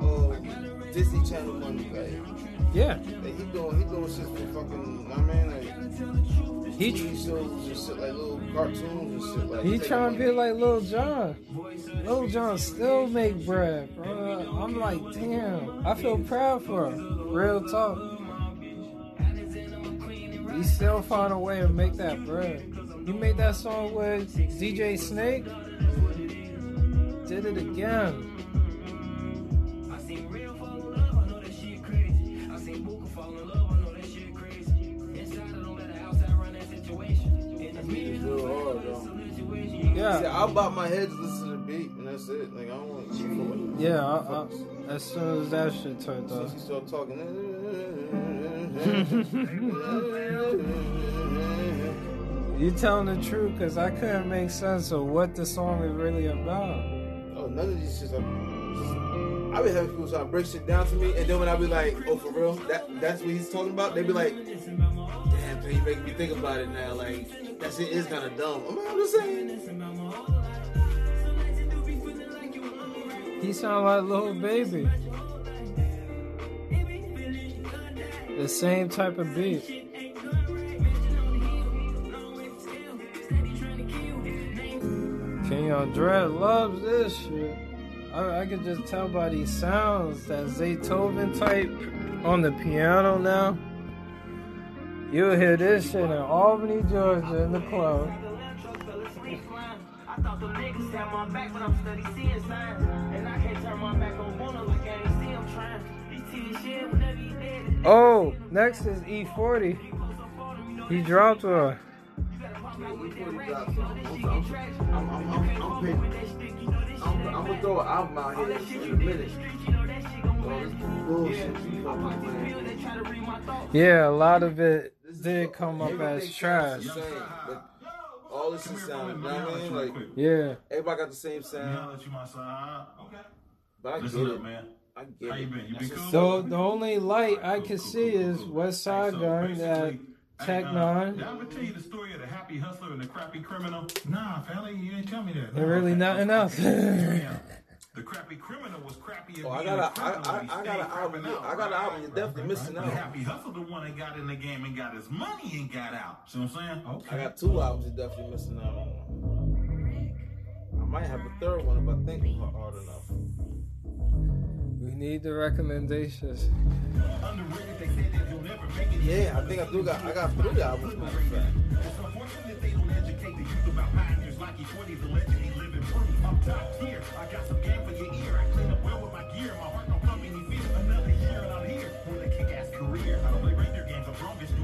Uh, Disney Channel money. Like, Yeah. like he doing he doing shit for fucking. I mean, like He TV shows and shit like little cartoons and shit. Like He trying to be like Lil Jon. Lil Jon still make bread, bro. I'm like, damn. I feel proud for him. Real talk. He still find a way to make that bread. You made that song with DJ Snake. Did it again. See, Yeah, I'll bob my head to listen to the beat and that's it. Like I don't want to cheat for it. yeah. I, I, as soon as that shit turned off. on. she start talking. You telling the truth because I couldn't make sense of what the song is really about. Oh, none of these shits are. I be having people trying to break shit down to me, and then when I be like, "Oh, for real? That that's what he's talking about?" They be like, "Damn, you making me think about it now. Like that shit is kind of dumb." I'm, just saying. He sound like Lil Baby. The same type of beat. King Andre loves this shit. I, I could just tell by these sounds that Zaytoven type on the piano now. You'll hear this shit in Albany, Georgia, in the club. I thought the niggas had my back, but I'm steady seeing signs. And I can't turn my back on one of them, can't see I'm trying. These TV shit, whenever you dead. Oh, next is E40. He dropped one. I'm, gonna throw an album out here in a minute. Oh, bullshit. you fucking playing. Yeah, a lot of it This is did come up everything as trash. sounds the same, but all this is sound, you know what I mean? Like Yeah. everybody got the same sound, I'll let you my side. Okay. but I get Listen it. man. I get How you it. been? You been cool? So the only light I can see is Westside Gunn at Tech N9ne. Did I ever tell you the story of the happy hustler and the crappy criminal? Nah, fella, you didn't tell me that. And really nothing else. Yeah. The crappy criminal was crappy. Oh, I got a, I, I, I got an album. you- I got an album. You're definitely missing The out. happy hustle, the one that got in the game and got his money and got out. See what I'm saying? Okay. I got two albums. You're definitely missing out on. I might have a third one if I think hard enough. We need the recommendations. Underrated, they said that you'll never make it. Yeah, I think I do got. I got three albums. Matter. It's unfortunate they don't educate the youth about pioneers like E40's allegedly living proof. I'm top tier. I got some game for your ear.